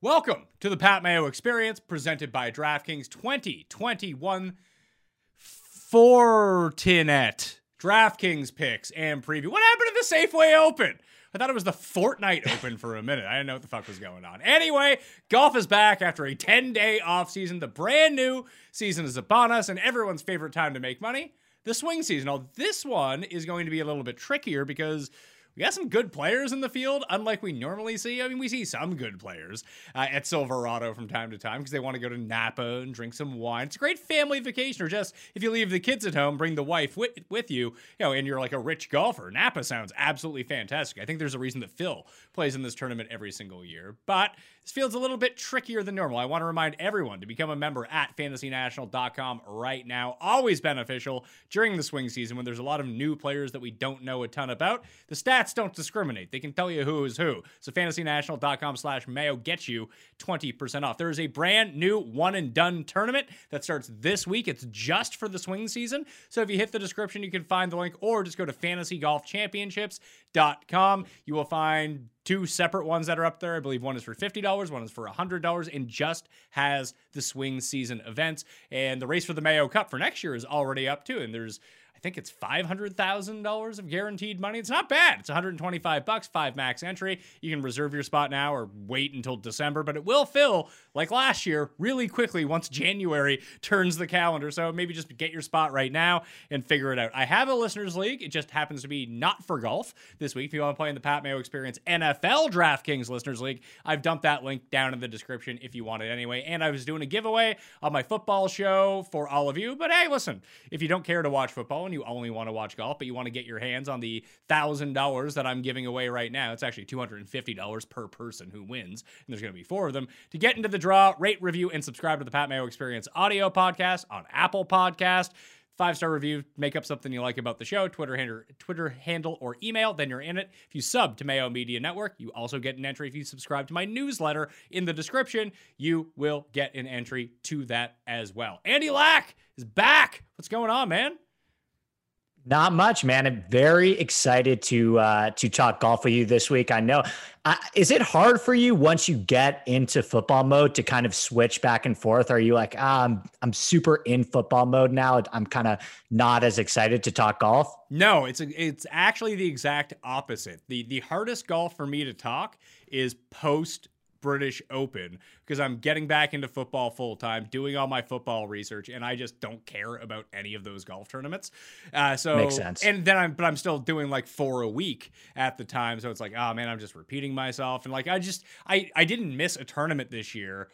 Welcome to the Pat Mayo Experience presented by DraftKings 2021 Fortinet. DraftKings picks and preview. What happened to the Safeway Open? I thought it was the Fortnite Open for a minute. I didn't know what the fuck was going on. Anyway, golf is back after a 10 day off season. The brand new season is upon us, and everyone's favorite time to make money the swing season. Now, this one is going to be a little bit trickier because we got some good players in the field, unlike we normally see. I mean, we see some good players uh, at Silverado from time to time because they want to go to Napa and drink some wine. It's a great family vacation, or just if you leave the kids at home, bring the wife with, with you, you know, and you're like a rich golfer. Napa sounds absolutely fantastic. I think there's a reason that Phil plays in this tournament every single year, but this field's a little bit trickier than normal. I want to remind everyone to become a member at fantasynational.com right now. Always beneficial during the swing season when there's a lot of new players that we don't know a ton about. The stats don't discriminate. They can tell you who is who. So fantasynational.com slash mayo gets you 20% off. There is a brand new one and done tournament that starts this week. It's just for the swing season. So if you hit the description, you can find the link or just go to fantasygolfchampionships.com. You will find two separate ones that are up there. I believe one is for $50, one is for $100, and just has the swing season events. And the race for the Mayo Cup for next year is already up too. And there's I think it's $500,000 of guaranteed money. It's not bad. It's 125 bucks, five max entry. You can reserve your spot now or wait until December, but it will fill like last year really quickly once January turns the calendar. So maybe just get your spot right now and figure it out. I have a listeners league. It just happens to be not for golf this week. If you want to play in the Pat Mayo Experience NFL DraftKings listeners league, I've dumped that link down in the description if you want it anyway. And I was doing a giveaway on my football show for all of you. But hey, listen, if you don't care to watch football, and you only want to watch golf, but you want to get your hands on the $1,000 that I'm giving away right now, it's actually $250 per person who wins. And there's going to be four of them. To get into the draw, rate, review, and subscribe to the Pat Mayo Experience audio podcast on Apple Podcast five star review, make up something you like about the show, Twitter handle, Twitter handle or email, then you're in it. If you sub to Mayo Media Network, you also get an entry. If you subscribe to my newsletter in the description, you will get an entry to that as well. Andy Lack is back. What's going on, man? Not much, man. I'm very excited to uh, to talk golf with you this week. I know. Uh, is it hard for you once you get into football mode to kind of switch back and forth? Are you like, ah, I'm I'm super in football mode now? I'm kind of not as excited to talk golf. No, it's it's actually the exact opposite. the The hardest golf for me to talk is post British Open because I'm getting back into football full time, doing all my football research, and I just don't care about any of those golf tournaments. Uh, so makes sense. And then I'm, but I'm still doing like four a week at the time, so it's like, oh man, I'm just repeating myself, and like I just I I didn't miss a tournament this year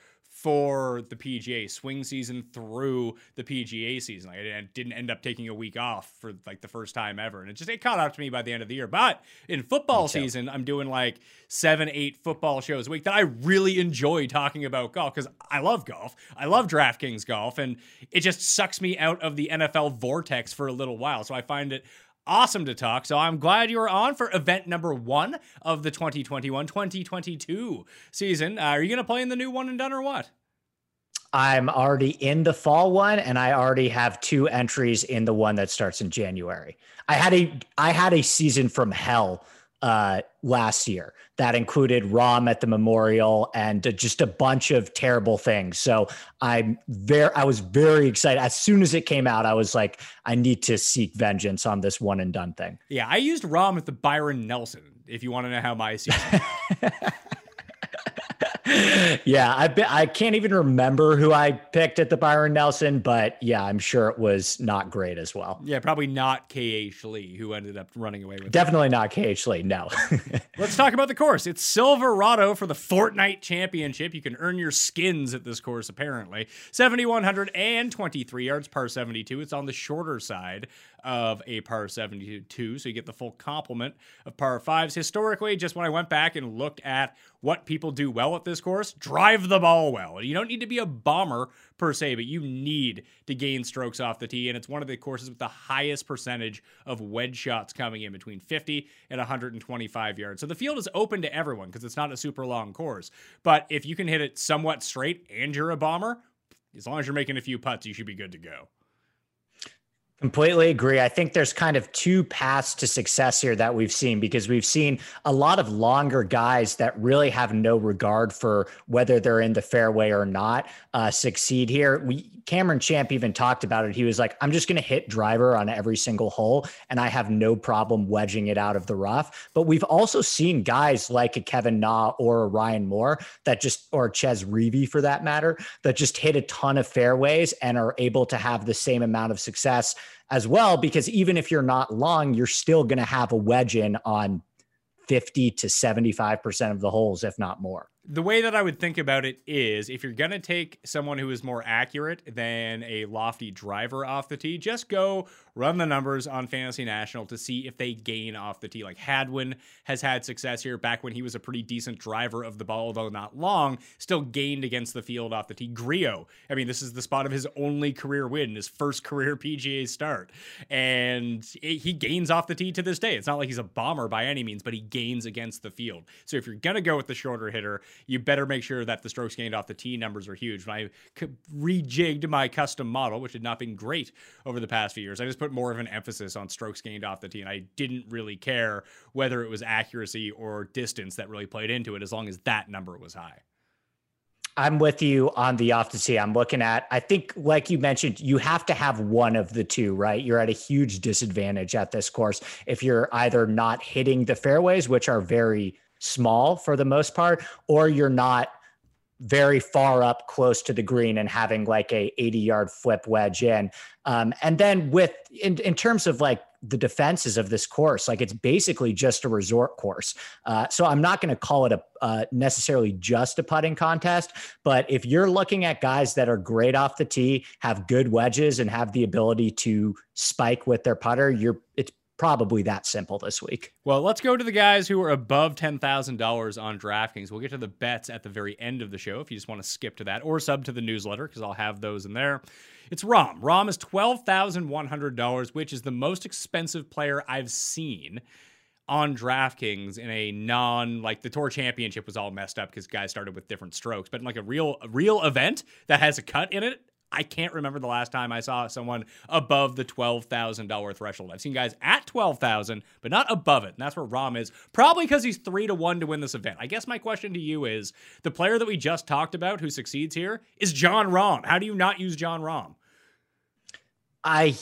for the PGA swing season through the PGA season. Like I didn't end up taking a week off for like the first time ever, and it just it caught up to me by the end of the year. But in football season, I'm doing like seven, eight football shows a week that I really enjoy talking about golf because I love golf. I love DraftKings golf, and it just sucks me out of the NFL vortex for a little while. So I find it awesome to talk. So I'm glad you were on for event number one of the 2021 2022 season. Uh, are you going to play in the new one and done or what? I'm already in the fall one and I already have two entries in the one that starts in January. I had a I had a season from hell uh, last year that included Rahm at the Memorial and just a bunch of terrible things. So I'm very, I was very excited. As soon as it came out, I was like, I need to seek vengeance on this one and done thing. Yeah, I used Rahm at the Byron Nelson. If you want to know how my season. yeah, I be, I can't even remember who I picked at the Byron Nelson, but yeah, I'm sure it was not great as well. Yeah, probably not KH Lee who ended up running away with. Definitely it. not KH Lee. No. Let's talk about the course. It's Silverado for the Fortnite Championship. You can earn your skins at this course. Apparently, 7123 yards, par 72. It's on the shorter side of a par 72. So you get the full complement of par fives. Historically, just when I went back and looked at what people do well at this course, drive the ball well. You don't need to be a bomber per se, but you need to gain strokes off the tee. And it's one of the courses with the highest percentage of wedge shots coming in between 50 and 125 yards. So the field is open to everyone because it's not a super long course. But if you can hit it somewhat straight and you're a bomber, as long as you're making a few putts, you should be good to go. Completely agree. I think there's kind of two paths to success here that we've seen because we've seen a lot of longer guys that really have no regard for whether they're in the fairway or not uh, succeed here. We Cameron Champ even talked about it. He was like, "I'm just going to hit driver on every single hole, and I have no problem wedging it out of the rough." But we've also seen guys like a Kevin Na or a Ryan Moore that just, or Chez Reavie for that matter, that just hit a ton of fairways and are able to have the same amount of success as well. Because even if you're not long, you're still going to have a wedge in on 50 to 75% of the holes, if not more the way that I would think about it is if you're going to take someone who is more accurate than a lofty driver off the tee, just go run the numbers on Fantasy National to see if they gain off the tee. Like Hadwin has had success here back when he was a pretty decent driver of the ball, although not long, still gained against the field off the tee. Grillo, I mean, this is the spot of his only career win, his first career PGA start. And it, he gains off the tee to this day. It's not like he's a bomber by any means, but he gains against the field. So if you're going to go with the shorter hitter, you better make sure that the strokes gained off the tee numbers are huge. When I rejigged my custom model, which had not been great over the past few years, I just put more of an emphasis on strokes gained off the tee, and I didn't really care whether it was accuracy or distance that really played into it, as long as that number was high. I'm with you on the off the tee. I'm looking at, I think, like you mentioned, you have to have one of the two, right? You're at a huge disadvantage at this course if you're either not hitting the fairways, which are very small for the most part, or you're not very far up close to the green and having like a 80 yard flip wedge in. Um, and then with in, in terms of like the defenses of this course, like it's basically just a resort course. Uh, so I'm not going to call it a uh, necessarily just a putting contest, but if you're looking at guys that are great off the tee, have good wedges, and have the ability to spike with their putter, you're it's probably that simple this week. Well, let's go to the guys who are above $10,000 on DraftKings. We'll get to the bets at the very end of the show if you just want to skip to that or sub to the newsletter because I'll have those in there. It's Rahm. Rahm is $12,100, which is the most expensive player I've seen on DraftKings in a non like the tour championship was all messed up because guys started with different strokes, but in like a real real event that has a cut in it, I can't remember the last time I saw someone above the $12,000 threshold. I've seen guys at 12,000, but not above it. And that's where Rahm is, probably because he's 3 to 1 to win this event. I guess my question to you is the player that we just talked about who succeeds here is Jon Rahm. How do you not use Jon Rahm? I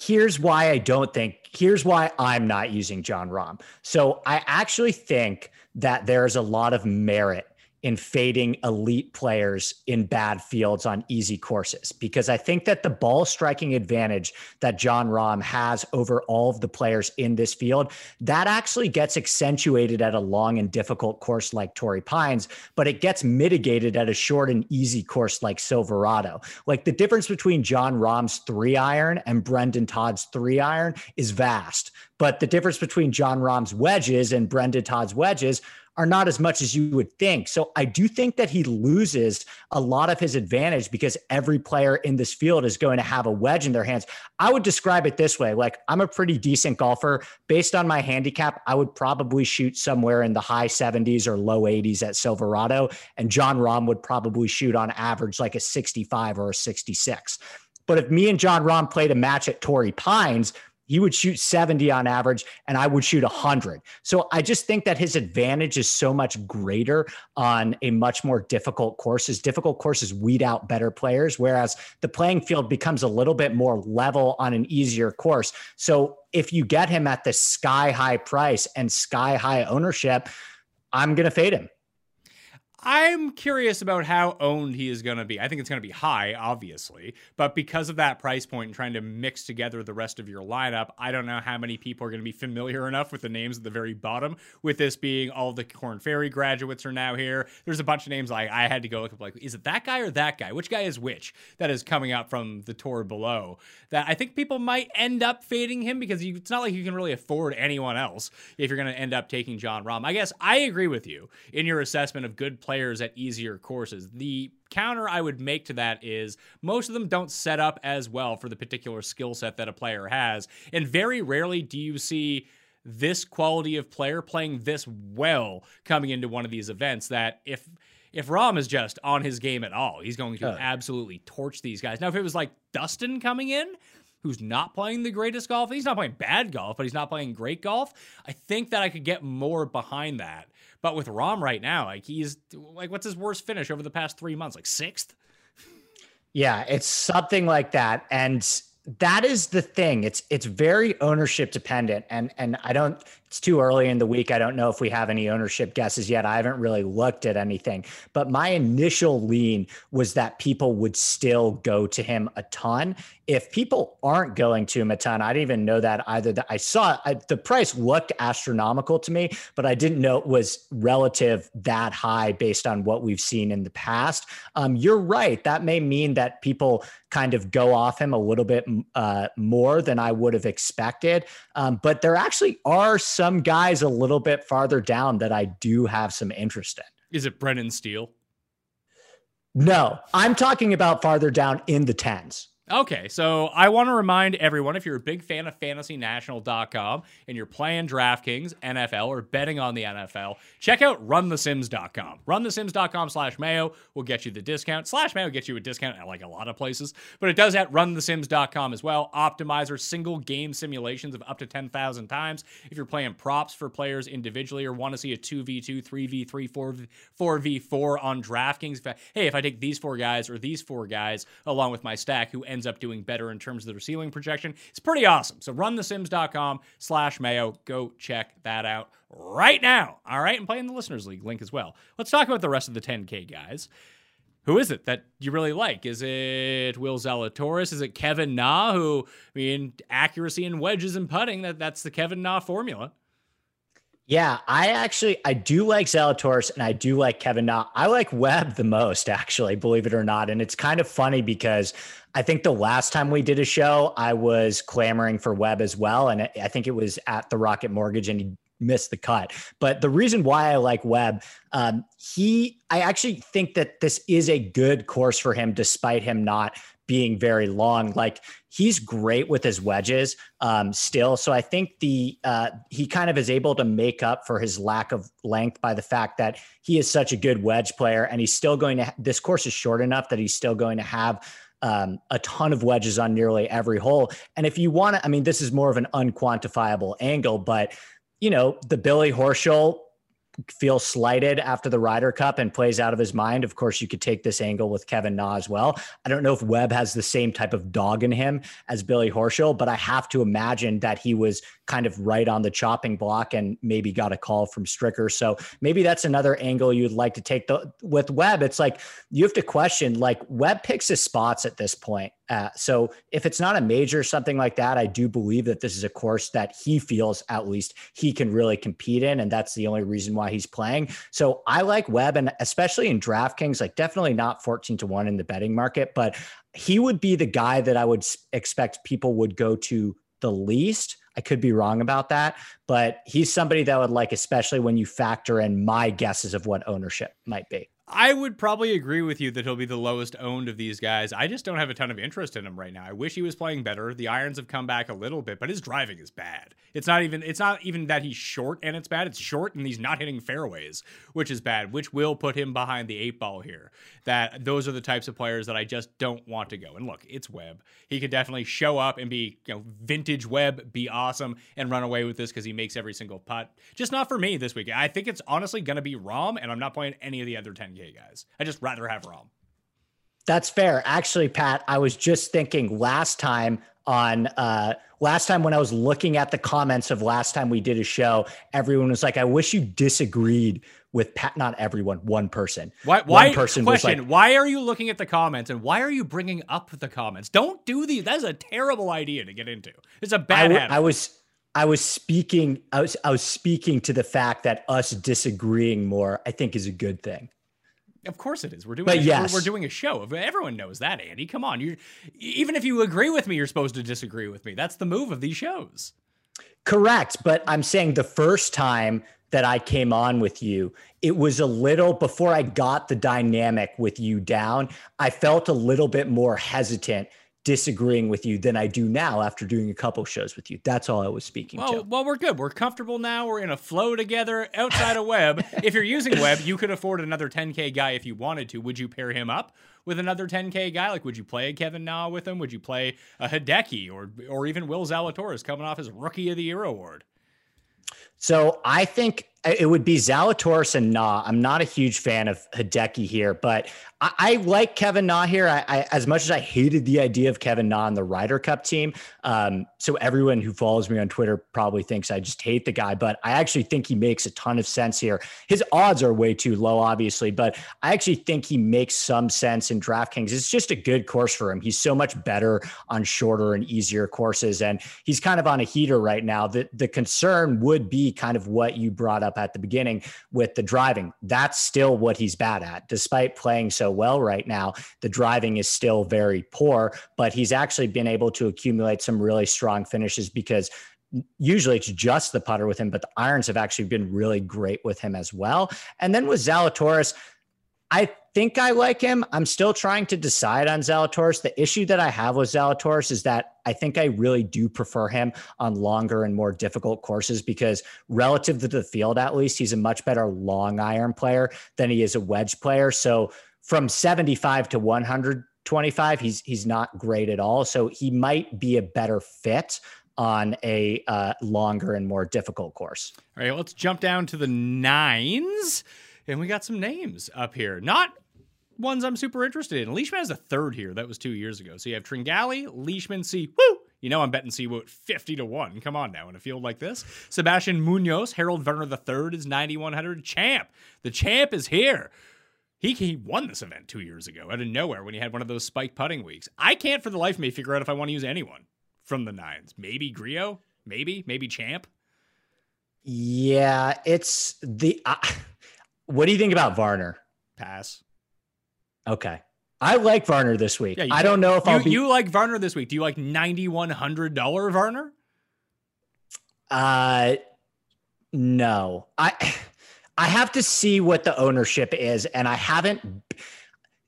here's why I don't think here's why I'm not using Jon Rahm. So I actually think that there's a lot of merit in fading elite players in bad fields on easy courses. Because I think that the ball striking advantage that Jon Rahm has over all of the players in this field that actually gets accentuated at a long and difficult course like Torrey Pines but it gets mitigated at a short and easy course like Silverado. Like the difference between Jon Rahm's 3 iron and Brendon Todd's 3 iron is vast but the difference between Jon Rahm's wedges and Brendon Todd's wedges are not as much as you would think. So I do think that he loses a lot of his advantage because every player in this field is going to have a wedge in their hands. I would describe it this way like, I'm a pretty decent golfer. Based on my handicap, I would probably shoot somewhere in the high 70s or low 80s at Silverado. And Jon Rahm would probably shoot on average like a 65 or a 66. But if me and Jon Rahm played a match at Torrey Pines, he would shoot 70 on average and I would shoot 100. So I just think that his advantage is so much greater on a much more difficult courses. Difficult courses weed out better players, whereas the playing field becomes a little bit more level on an easier course. So if you get him at the sky high price and sky high ownership, I'm going to fade him. I'm curious about how owned he is going to be. I think it's going to be high, obviously, but because of that price point and trying to mix together the rest of your lineup, I don't know how many people are going to be familiar enough with the names at the very bottom. With this being all the Corn Ferry graduates are now here. There's a bunch of names like I had to go look up like, is it that guy or that guy? Which guy is which? That is coming up from the tour below. That I think people might end up fading him because you, it's not like you can really afford anyone else if you're going to end up taking Jon Rahm. I guess I agree with you in your assessment of good players at easier courses. The counter I would make to that is most of them don't set up as well for the particular skill set that a player has. And very rarely do you see this quality of player playing this well coming into one of these events that if if Rahm is just on his game at all, he's going to absolutely torch these guys. Now, if it was like Dustin coming in, who's not playing the greatest golf. He's not playing bad golf, but he's not playing great golf. I think that I could get more behind that. But with Rahm right now, like he's like, what's his worst finish over the past three months? Like sixth? Yeah, it's something like that. And that is the thing. It's it's very ownership dependent. And and I don't it's too early in the week. I don't know if we have any ownership guesses yet. I haven't really looked at anything, but my initial lean was that people would still go to him a ton. If people aren't going to him a ton, I didn't even know that either. That I saw I, the price looked astronomical to me, but I didn't know it was relative that high based on what we've seen in the past. Um, you're right. That may mean that people kind of go off him a little bit uh, more than I would have expected. Um, but there actually are some guys a little bit farther down that I do have some interest in. Is it Brendan Steele? No, I'm talking about farther down in the tens. Okay, so I want to remind everyone if you're a big fan of fantasynational.com and you're playing DraftKings, NFL, or betting on the NFL, check out runthesims.com. Runthesims.com slash mayo will get you the discount. Slash mayo gets you a discount at like a lot of places, but it does at runthesims.com as well. Optimizer single game simulations of up to 10,000 times. If you're playing props for players individually or want to see a 2v2, 3v3, 4v, 4v4 on DraftKings, hey, if I take these four guys or these four guys along with my stack who ends ends up doing better in terms of the ceiling projection. It's pretty awesome. So runthesims.com slash mayo. Go check that out right now. All right. And play in the listeners league link as well. Let's talk about the rest of the 10K guys. Who is it that you really like? Is it Will Zalatoris? Is it Kevin Na? Who, I mean, accuracy and wedges and putting, that, that's the Kevin Na formula. Yeah, I actually I do like Zalatoris and I do like Kevin Na. I like Webb the most, actually, believe it or not. And it's kind of funny because I think the last time we did a show, I was clamoring for Webb as well. And I think it was at the Rocket Mortgage and he missed the cut. But the reason why I like Webb, um, he, I actually think that this is a good course for him, despite him not being very long. Like he's great with his wedges um, still. So I think the uh, he kind of is able to make up for his lack of length by the fact that he is such a good wedge player, and he's still going to. This course is short enough that he's still going to have. Um, a ton of wedges on nearly every hole. And if you want to, I mean, this is more of an unquantifiable angle, but you know, the Billy Horschel feels slighted after the Ryder Cup and plays out of his mind. Of course, you could take this angle with Kevin Na as well. I don't know if Webb has the same type of dog in him as Billy Horschel, but I have to imagine that he was kind of right on the chopping block and maybe got a call from Stricker. So maybe that's another angle you'd like to take. The, with Webb, it's like you have to question like Webb picks his spots at this point. Uh, so if it's not a major something like that, I do believe that this is a course that he feels at least he can really compete in, and that's the only reason why he's playing. So I like Webb, and especially in DraftKings, like definitely not fourteen to one in the betting market, but he would be the guy that I would expect people would go to the least. I could be wrong about that, but he's somebody that would like, especially when you factor in my guesses of what ownership might be. I would probably agree with you that he'll be the lowest owned of these guys. I just don't have a ton of interest in him right now. I wish he was playing better. The irons have come back a little bit, but his driving is bad. It's not even it's not even that he's short and it's bad. It's short and he's not hitting fairways, which is bad, which will put him behind the eight ball here. That those are the types of players that I just don't want to go. And look, it's Webb. He could definitely show up and be, you know, vintage Webb, be awesome and run away with this because he makes every single putt. Just not for me this week. I think it's honestly gonna be Rahm and I'm not playing any of the other 10 guys. I just rather have Rahm. That's fair. Actually, Pat, I was just thinking last time on uh last time when I was looking at the comments of last time we did a show, everyone was like, I wish you disagreed with Pat. Not everyone, one person. Why? Why? One person question: like, Why are you looking at the comments and why are you bringing up the comments? Don't do these. That's a terrible idea to get into. It's a bad I, I was. I was speaking. I was. I was speaking to the fact that us disagreeing more, I think, is a good thing. Of course it is. We're doing. But a, yes. we're, we're, doing a show. Everyone knows that, Andy. Come on, you. Even if you agree with me, you're supposed to disagree with me. That's the move of these shows. Correct, but I'm saying the first time that I came on with you, it was a little before I got the dynamic with you down. I felt a little bit more hesitant disagreeing with you than I do now after doing a couple shows with you. That's all I was speaking well, to. Well, we're good. We're comfortable now. We're in a flow together outside of Webb. if you're using Webb, you could afford another 10K guy if you wanted to. Would you pair him up with another 10K guy? Like, would you play a Kevin Na with him? Would you play a Hideki or or even Will Zalatoris coming off his Rookie of the Year award? So I think it would be Zalatoris and Na. I'm not a huge fan of Hideki here, but I, I like Kevin Na here. I, I, as much as I hated the idea of Kevin Na on the Ryder Cup team. Um, so everyone who follows me on Twitter probably thinks I just hate the guy, but I actually think he makes a ton of sense here. His odds are way too low, obviously, but I actually think he makes some sense in DraftKings. It's just a good course for him. He's so much better on shorter and easier courses, and he's kind of on a heater right now. The the concern would be kind of what you brought up up at the beginning with the driving. That's still what he's bad at. Despite playing so well right now, the driving is still very poor, but he's actually been able to accumulate some really strong finishes because usually it's just the putter with him, but the irons have actually been really great with him as well. And then with Zalatoris, I think I like him. I'm still trying to decide on Zalatoris. The issue that I have with Zalatoris is that I think I really do prefer him on longer and more difficult courses because relative to the field, at least, he's a much better long iron player than he is a wedge player. So from 75 to 125, he's he's not great at all. So he might be a better fit on a uh, longer and more difficult course. All right, let's jump down to the nines. And we got some names up here. Not ones I'm super interested in. Leishman has a third here. That was two years ago. So you have Tringali, Leishman, Si Woo. You know I'm betting Si Woo 50 to 1. Come on now, in a field like this. Sebastian Munoz, Harold Varner III is 9,100. Champ. The champ is here. He, he won this event two years ago out of nowhere when he had one of those spike putting weeks. I can't for the life of me figure out if I want to use anyone from the nines. Maybe Grillo? Maybe? Maybe Champ? Yeah, it's the. Uh, what do you think about Varner? Pass. Okay. I like Varner this week. Yeah, I don't know if you, I'll be. You like Varner this week. Do you like $9,100 Varner? Uh, no. I. I have to see what the ownership is, and I haven't.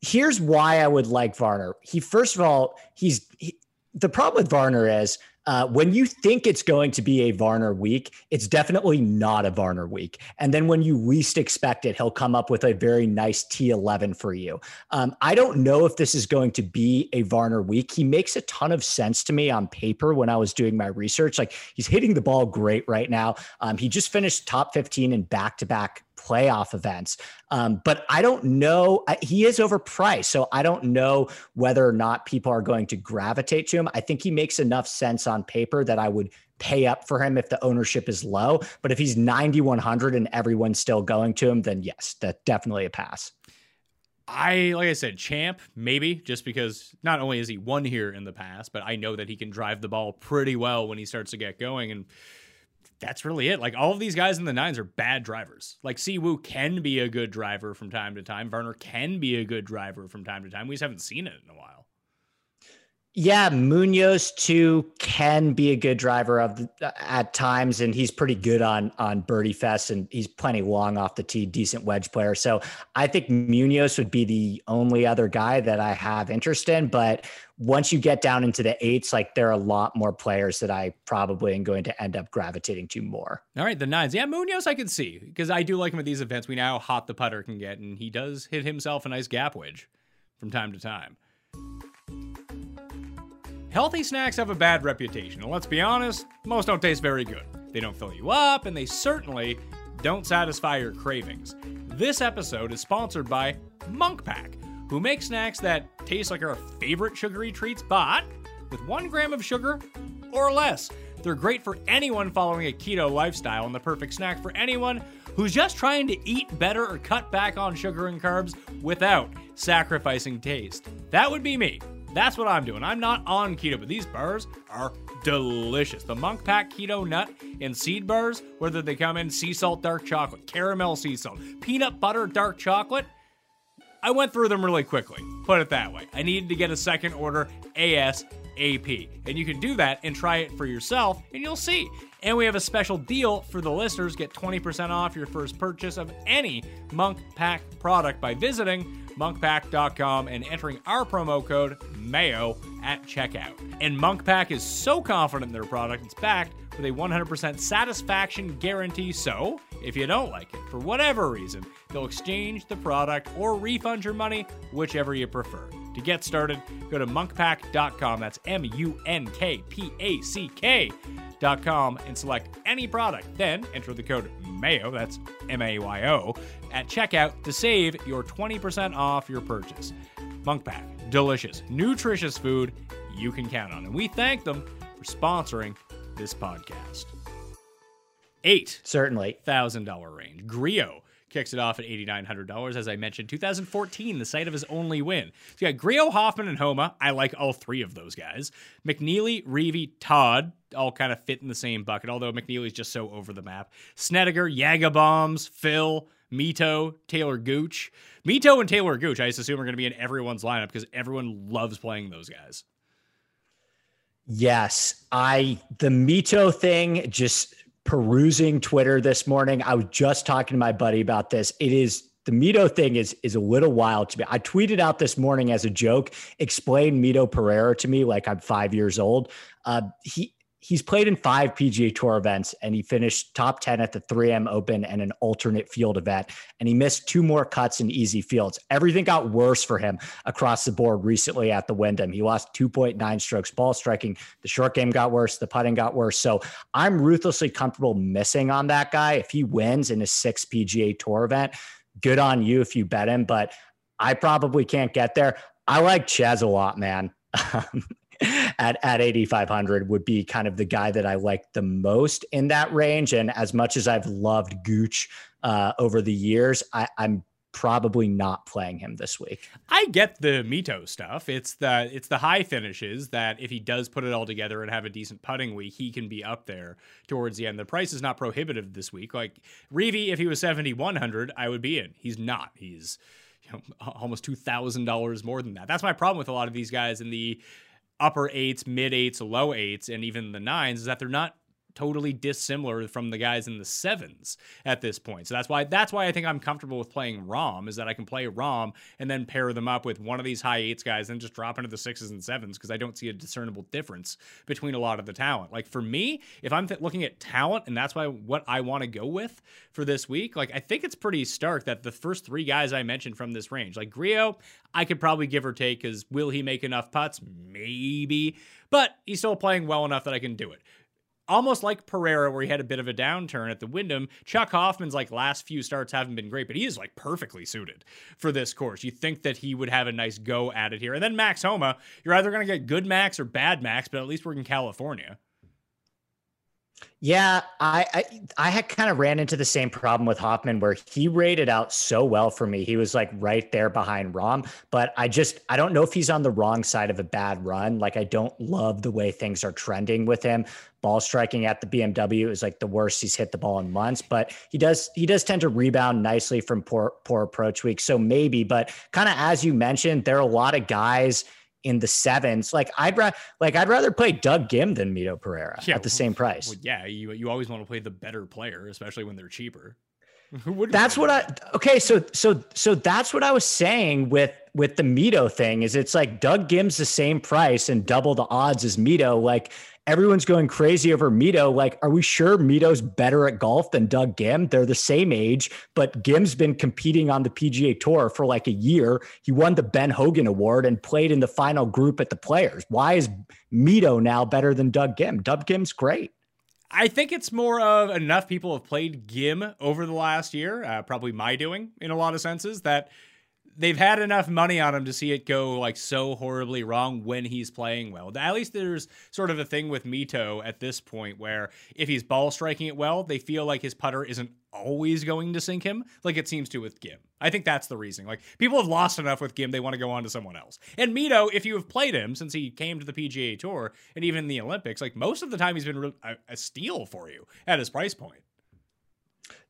Here's why I would like Varner. He first of all, he's he, the problem with Varner is uh, when you think it's going to be a Varner week, it's definitely not a Varner week. And then when you least expect it, he'll come up with a very nice T11 for you. Um, I don't know if this is going to be a Varner week. He makes a ton of sense to me on paper when I was doing my research. Like he's hitting the ball great right now. Um, he just finished top 15 in back to back playoff events. Um, but I don't know. He is overpriced. So I don't know whether or not people are going to gravitate to him. I think he makes enough sense on paper that I would pay up for him if the ownership is low. But if he's 9,100 and everyone's still going to him, then yes, that's definitely a pass. I like I said, champ maybe just because not only has he won here in the past, but I know that he can drive the ball pretty well when he starts to get going and that's really it. Like all of these guys in the nines are bad drivers. Like Siwoo can be a good driver from time to time. Varner can be a good driver from time to time. We just haven't seen it in a while. Yeah, Munoz too can be a good driver of the, uh, at times, and he's pretty good on on birdie fest, and he's plenty long off the tee, decent wedge player. So I think Munoz would be the only other guy that I have interest in. But once you get down into the eights, like there are a lot more players that I probably am going to end up gravitating to more. All right, the nines. Yeah, Munoz I can see because I do like him at these events. We know how hot the putter can get, and he does hit himself a nice gap wedge from time to time. Healthy snacks have a bad reputation, and let's be honest, most don't taste very good. They don't fill you up, and they certainly don't satisfy your cravings. This episode is sponsored by Munk Pack, who make snacks that taste like our favorite sugary treats, but with one gram of sugar or less. They're great for anyone following a keto lifestyle and the perfect snack for anyone who's just trying to eat better or cut back on sugar and carbs without sacrificing taste. That would be me. That's what I'm doing. I'm not on keto, but these bars are delicious. The Munk Pack Keto Nut and Seed Bars, whether they come in sea salt dark chocolate, caramel sea salt, peanut butter dark chocolate, I went through them really quickly. Put it that way. I needed to get a second order ASAP. And you can do that and try it for yourself, and you'll see. And we have a special deal for the listeners. Get 20% off your first purchase of any Munk Pack product by visiting munkpack.com and entering our promo code MAYO at checkout. And Munkpack is so confident in their product, it's backed with a 100% satisfaction guarantee. So, if you don't like it for whatever reason, they'll exchange the product or refund your money, whichever you prefer. To get started, go to munkpack.com. That's M U N K P A C K.com and select any product. Then enter the code MAYO, that's M A Y O, at checkout to save your 20% off your purchase. Munkpack, delicious, nutritious food you can count on. And we thank them for sponsoring this podcast. Eight Certainly. thousand dollar range. Grillo kicks it off at eighty nine hundred dollars. As I mentioned, 2014, the site of his only win. So you got Grillo, Hoffman, and Homa. I like all three of those guys. McNealy, Reavie, Todd all kind of fit in the same bucket. Although McNealy's just so over the map. Snedeker, Yagabombs, Phil. Mito, Talor Gooch. Mito and Talor Gooch, I just assume, are going to be in everyone's lineup because everyone loves playing those guys. Yes, I the Mito thing just perusing Twitter this morning. I was just talking to my buddy about this. It is the Mito thing is is a little wild to me. I tweeted out this morning as a joke, explain Mito Pereira to me like I'm five years old. Uh, he he's played in five PGA Tour events and he finished top 10 at the 3M Open and an alternate field event. And he missed two more cuts in easy fields. Everything got worse for him across the board recently at the Wyndham. He lost 2.9 strokes ball striking. The short game got worse. The putting got worse. So I'm ruthlessly comfortable missing on that guy. If he wins in a six PGA Tour event, good on you if you bet him. But I probably can't get there. I like Chez a lot, man. Um, at at 8500 would be kind of the guy that I like the most in that range. And as much as I've loved Gooch uh, over the years, I, I'm probably not playing him this week. I get the Mito stuff. It's the it's the high finishes that if he does put it all together and have a decent putting week, he can be up there towards the end. The price is not prohibitive this week. Like Reavie, if he was 7100, I would be in. He's not. He's you know, almost $2,000 more than that. That's my problem with a lot of these guys in the upper eights, mid eights, low eights, and even the nines is that they're not totally dissimilar from the guys in the sevens at this point. So that's why that's why I think I'm comfortable with playing Rahm is that I can play Rahm and then pair them up with one of these high eights guys and just drop into the sixes and sevens because I don't see a discernible difference between a lot of the talent. Like for me, if I'm th- looking at talent and that's why what I want to go with for this week, like I think it's pretty stark that the first three guys I mentioned from this range, like Grillo, I could probably give or take because will he make enough putts? Maybe. But he's still playing well enough that I can do it almost like Pereira, where he had a bit of a downturn at the Wyndham. Chuck Hoffman's like last few starts haven't been great, but he is like perfectly suited for this course. You think that he would have a nice go at it here. And then Max Homa, you're either going to get good Max or bad Max, but at least we're in California. Yeah, I, I I had kind of ran into the same problem with Hoffman where he rated out so well for me. He was like right there behind Rahm, but I just I don't know if he's on the wrong side of a bad run. Like I don't love the way things are trending with him. Ball striking at the BMW is like the worst he's hit the ball in months, but he does he does tend to rebound nicely from poor poor approach week. So maybe, but kind of as you mentioned, there are a lot of guys in the sevens. Like I'd rather like I'd rather play Doug Ghim than Mito Pereira yeah, at the same price. Well, yeah, you you always want to play the better player, especially when they're cheaper. that's what I okay. So so so that's what I was saying with with the Mito thing. Is it's like Doug Ghim's the same price and double the odds as Mito. Like everyone's going crazy over Mito. Like, are we sure Mito's better at golf than Doug Ghim? They're the same age, but Ghim's been competing on the PGA Tour for like a year. He won the Ben Hogan Award and played in the final group at the Players. Why is Mito now better than Doug Ghim? Doug Ghim's great. I think it's more of enough people have played Ghim over the last year, uh, probably my doing in a lot of senses, that they've had enough money on him to see it go like so horribly wrong when he's playing well. At least there's sort of a thing with Mito at this point where if he's ball striking it well, they feel like his putter isn't always going to sink him like it seems to with Ghim. I think that's the reason. Like people have lost enough with Ghim, they want to go on to someone else. And Mito, if you have played him since he came to the PGA Tour and even the Olympics, like most of the time he's been a steal for you at his price point.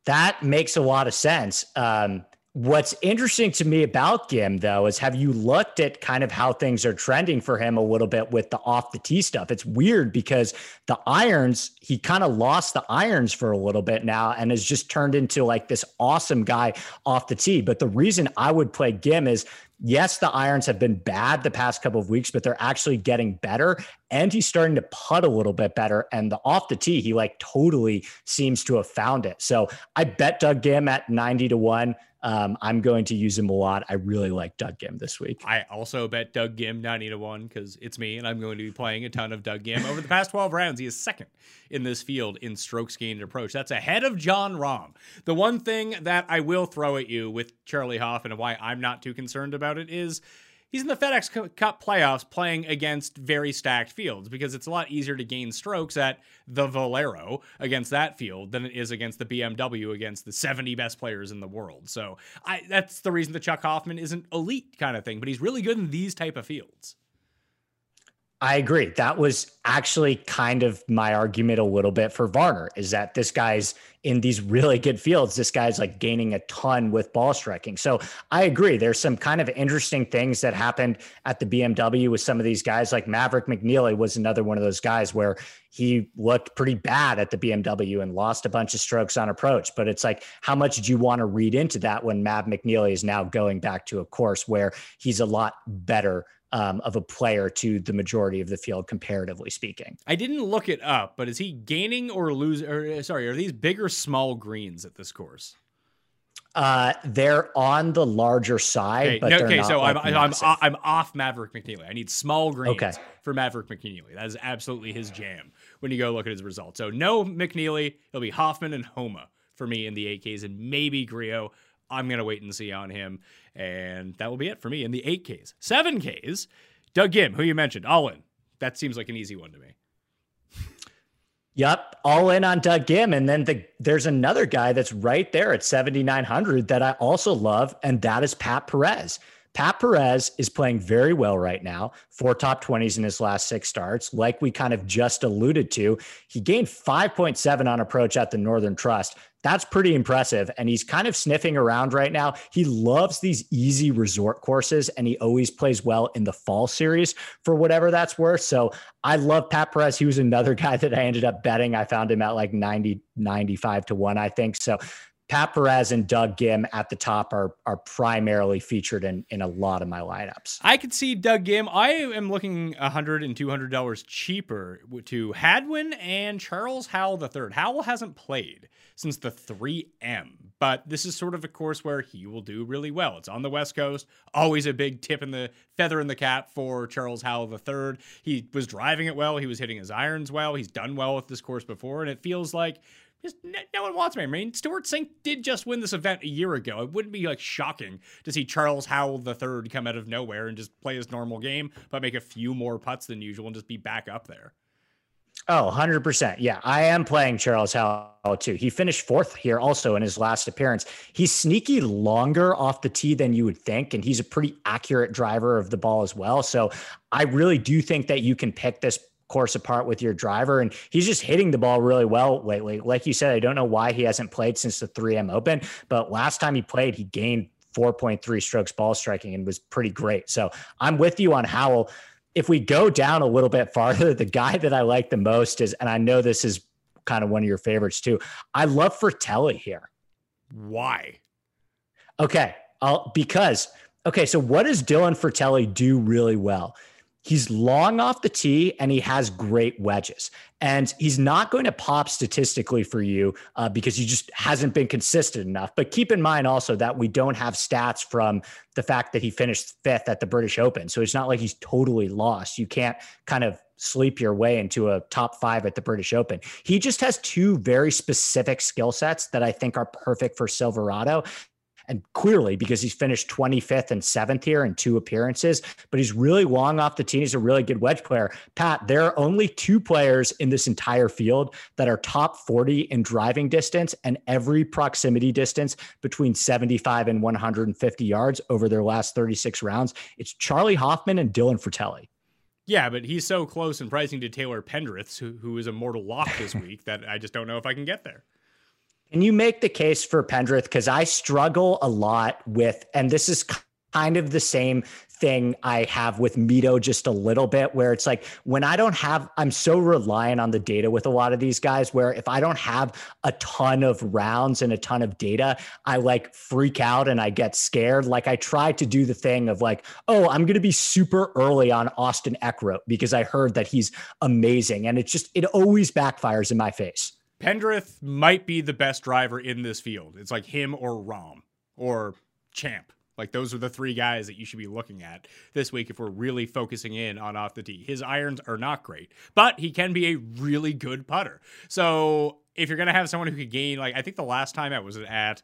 That makes a lot of sense. Um, What's interesting to me about Ghim, though, is have you looked at kind of how things are trending for him a little bit with the off the tee stuff? It's weird because the irons, he kind of lost the irons for a little bit now and has just turned into like this awesome guy off the tee. But the reason I would play Ghim is yes, the irons have been bad the past couple of weeks, but they're actually getting better. And he's starting to putt a little bit better. And the off the tee, he like totally seems to have found it. So I bet Doug Ghim at 90 to 1. Um, I'm going to use him a lot. I really like Doug Ghim this week. I also bet Doug Ghim 90 to 1 because it's me and I'm going to be playing a ton of Doug Ghim. Over the past 12 rounds, he is second in this field in strokes gained approach. That's ahead of Jon Rahm. The one thing that I will throw at you with Charley Hoffman and why I'm not too concerned about it is he's in the FedEx Cup playoffs playing against very stacked fields because it's a lot easier to gain strokes at the Valero against that field than it is against the BMW against the 70 best players in the world. So I that's the reason that Chuck Hoffman isn't elite kind of thing, but he's really good in these type of fields. I agree. That was actually kind of my argument a little bit for Varner is that this guy's in these really good fields. This guy's like gaining a ton with ball striking. So I agree. There's some kind of interesting things that happened at the BMW with some of these guys. Like Maverick McNealy was another one of those guys where he looked pretty bad at the BMW and lost a bunch of strokes on approach. But it's like, how much do you want to read into that when Mav McNealy is now going back to a course where he's a lot better um, of a player to the majority of the field, comparatively speaking. I didn't look it up, but is he gaining or losing? Or uh, sorry, are these big or small greens at this course? Uh, they're on the larger side, okay, but okay. so like I'm I'm I'm off Maverick McNealy. I need small greens okay. for Maverick McNealy. That is absolutely his jam when you go look at his results. So no McNealy, It'll be Hoffman and Homa for me in the 8Ks and maybe Grillo. I'm gonna wait and see on him. And that will be it for me in the 8Ks. 7Ks, Doug Ghim, who you mentioned, all in. That seems like an easy one to me. Yep, all in on Doug Ghim. And then the, there's another guy that's right there at 7,900 that I also love, and that is Pat Perez. Pat Perez is playing very well right now, four top 20s in his last six starts. Like we kind of just alluded to, he gained 5.7 on approach at the Northern Trust. That's pretty impressive. And he's kind of sniffing around right now. He loves these easy resort courses and he always plays well in the fall series for whatever that's worth. So I love Pat Perez. He was another guy that I ended up betting. I found him at like 90, 95 to one, I think. So Pat Perez and Doug Ghim at the top are are primarily featured in in a lot of my lineups. I could see Doug Ghim. I am looking $100 and $200 cheaper to Hadwin and Charles Howell III. Howell hasn't played since the 3M, but this is sort of a course where he will do really well. It's on the West Coast, always a big tip in the feather in the cap for Charles Howell III. He was driving it well, he was hitting his irons well, he's done well with this course before, and it feels like just no one wants me. I mean, Stewart Cink did just win this event a year ago. It wouldn't be like shocking to see Charles Howell III come out of nowhere and just play his normal game, but make a few more putts than usual and just be back up there. Oh, 100%. Yeah, I am playing Charles Howell too. He finished fourth here also in his last appearance. He's sneaky longer off the tee than you would think, and he's a pretty accurate driver of the ball as well. So I really do think that you can pick this course apart with your driver. And he's just hitting the ball really well lately. Like you said, I don't know why he hasn't played since the 3M Open, but last time he played, he gained 4.3 strokes ball striking and was pretty great. So I'm with you on Howell. If we go down a little bit farther, the guy that I like the most is, and I know this is kind of one of your favorites too. I love Frittelli here. Why? Okay. I'll, because, okay. So what does Dylan Frittelli do really well? He's long off the tee and he has great wedges. And he's not going to pop statistically for you uh, because he just hasn't been consistent enough. But keep in mind also that we don't have stats from the fact that he finished fifth at the British Open. So it's not like he's totally lost. You can't kind of sleep your way into a top five at the British Open. He just has two very specific skill sets that I think are perfect for Silverado. And clearly, because he's finished 25th and seventh here in two appearances, but he's really long off the tee. He's a really good wedge player. Pat, there are only two players in this entire field that are top 40 in driving distance and every proximity distance between 75 and 150 yards over their last 36 rounds. It's Charley Hoffman and Dylan Frittelli. Yeah, but he's so close in pricing to Taylor Pendrith, who, who is a mortal lock this week, that I just don't know if I can get there. Can you make the case for Pendrith? Because I struggle a lot with, and this is kind of the same thing I have with Mito just a little bit, where it's like when I don't have, I'm so reliant on the data with a lot of these guys, where if I don't have a ton of rounds and a ton of data, I like freak out and I get scared. Like I try to do the thing of like, oh, I'm going to be super early on Austin Eckroat because I heard that he's amazing. And it's just, it always backfires in my face. Pendrith might be the best driver in this field. It's like him or Rahm or Champ. Like those are the three guys that you should be looking at this week if we're really focusing in on off the tee. His irons are not great, but he can be a really good putter. So if you're gonna have someone who could gain, like I think the last time I was at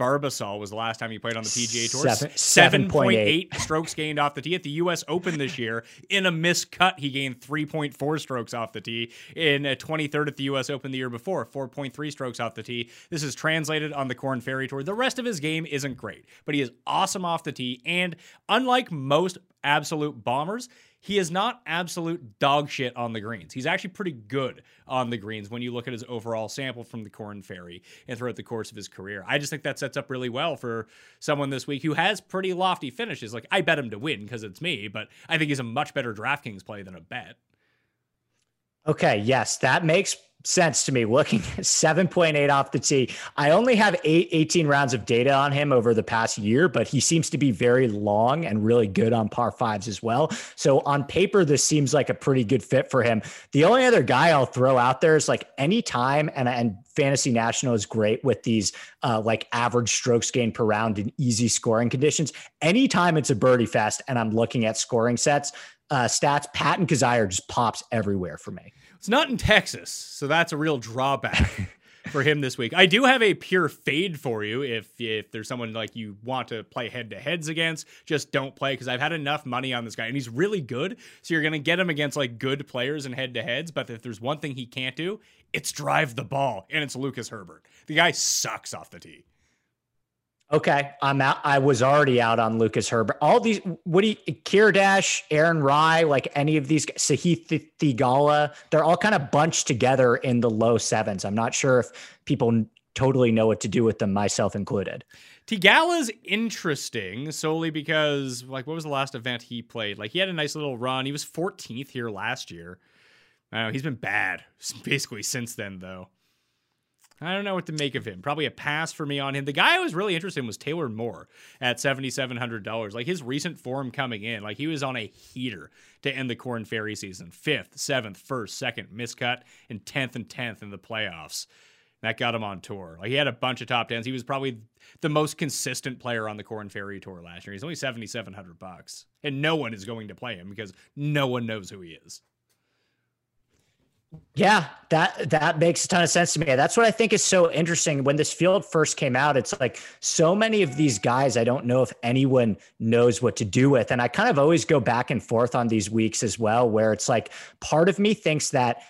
Barbasol was the last time he played on the PGA Tour. Seven point eight strokes gained off the tee at the U.S. Open this year. In a missed cut, he gained three point four strokes off the tee. In a 23rd at the U.S. Open the year before, four point three strokes off the tee. This is translated on the Korn Ferry Tour. The rest of his game isn't great, but he is awesome off the tee. And unlike most absolute bombers, he is not absolute dog shit on the greens. He's actually pretty good on the greens when you look at his overall sample from the Korn Ferry and throughout the course of his career. I just think that sets up really well for someone this week who has pretty lofty finishes. Like I bet him to win because it's me, but I think he's a much better DraftKings play than a bet. Okay, yes, that makes sense to me looking at 7.8 off the tee. I only have eight, 18 rounds of data on him over the past year, but he seems to be very long and really good on par fives as well. So on paper, this seems like a pretty good fit for him. The only other guy I'll throw out there is like anytime, and, and Fantasy National is great with these uh, like average strokes gained per round in easy scoring conditions. Anytime it's a birdie fest and I'm looking at scoring sets, uh, stats, Patton Kizzire just pops everywhere for me. It's not in Texas, so that's a real drawback for him this week. I do have a pure fade for you if if there's someone like you want to play head to heads against, just don't play because I've had enough money on this guy and he's really good. So you're gonna get him against like good players and head to heads. But if there's one thing he can't do, it's drive the ball, and it's Lucas Herbert. The guy sucks off the tee. Okay, I'm out. I was already out on Lucas Herbert. All these, what do you, Kiradech, Aaron Rai, like any of these, Sahith Theegala, they're all kind of bunched together in the low sevens. I'm not sure if people totally know what to do with them, myself included. Theegala's interesting solely because, like, what was the last event he played? Like, he had a nice little run. He was 14th here last year. I know he's been bad basically since then, though. I don't know what to make of him. Probably a pass for me on him. The guy I was really interested in was Taylor Moore at $7,700. Like his recent form coming in, like he was on a heater to end the Korn Ferry season. Fifth, seventh, first, second, miscut, and 10th and 10th in the playoffs. That got him on tour. Like he had a bunch of top tens. He was probably the most consistent player on the Korn Ferry tour last year. He's only 7,700 bucks. And no one is going to play him because no one knows who he is. Yeah, that that makes a ton of sense to me. That's what I think is so interesting. When this field first came out, it's like so many of these guys I don't know if anyone knows what to do with. And I kind of always go back and forth on these weeks as well, where it's like part of me thinks that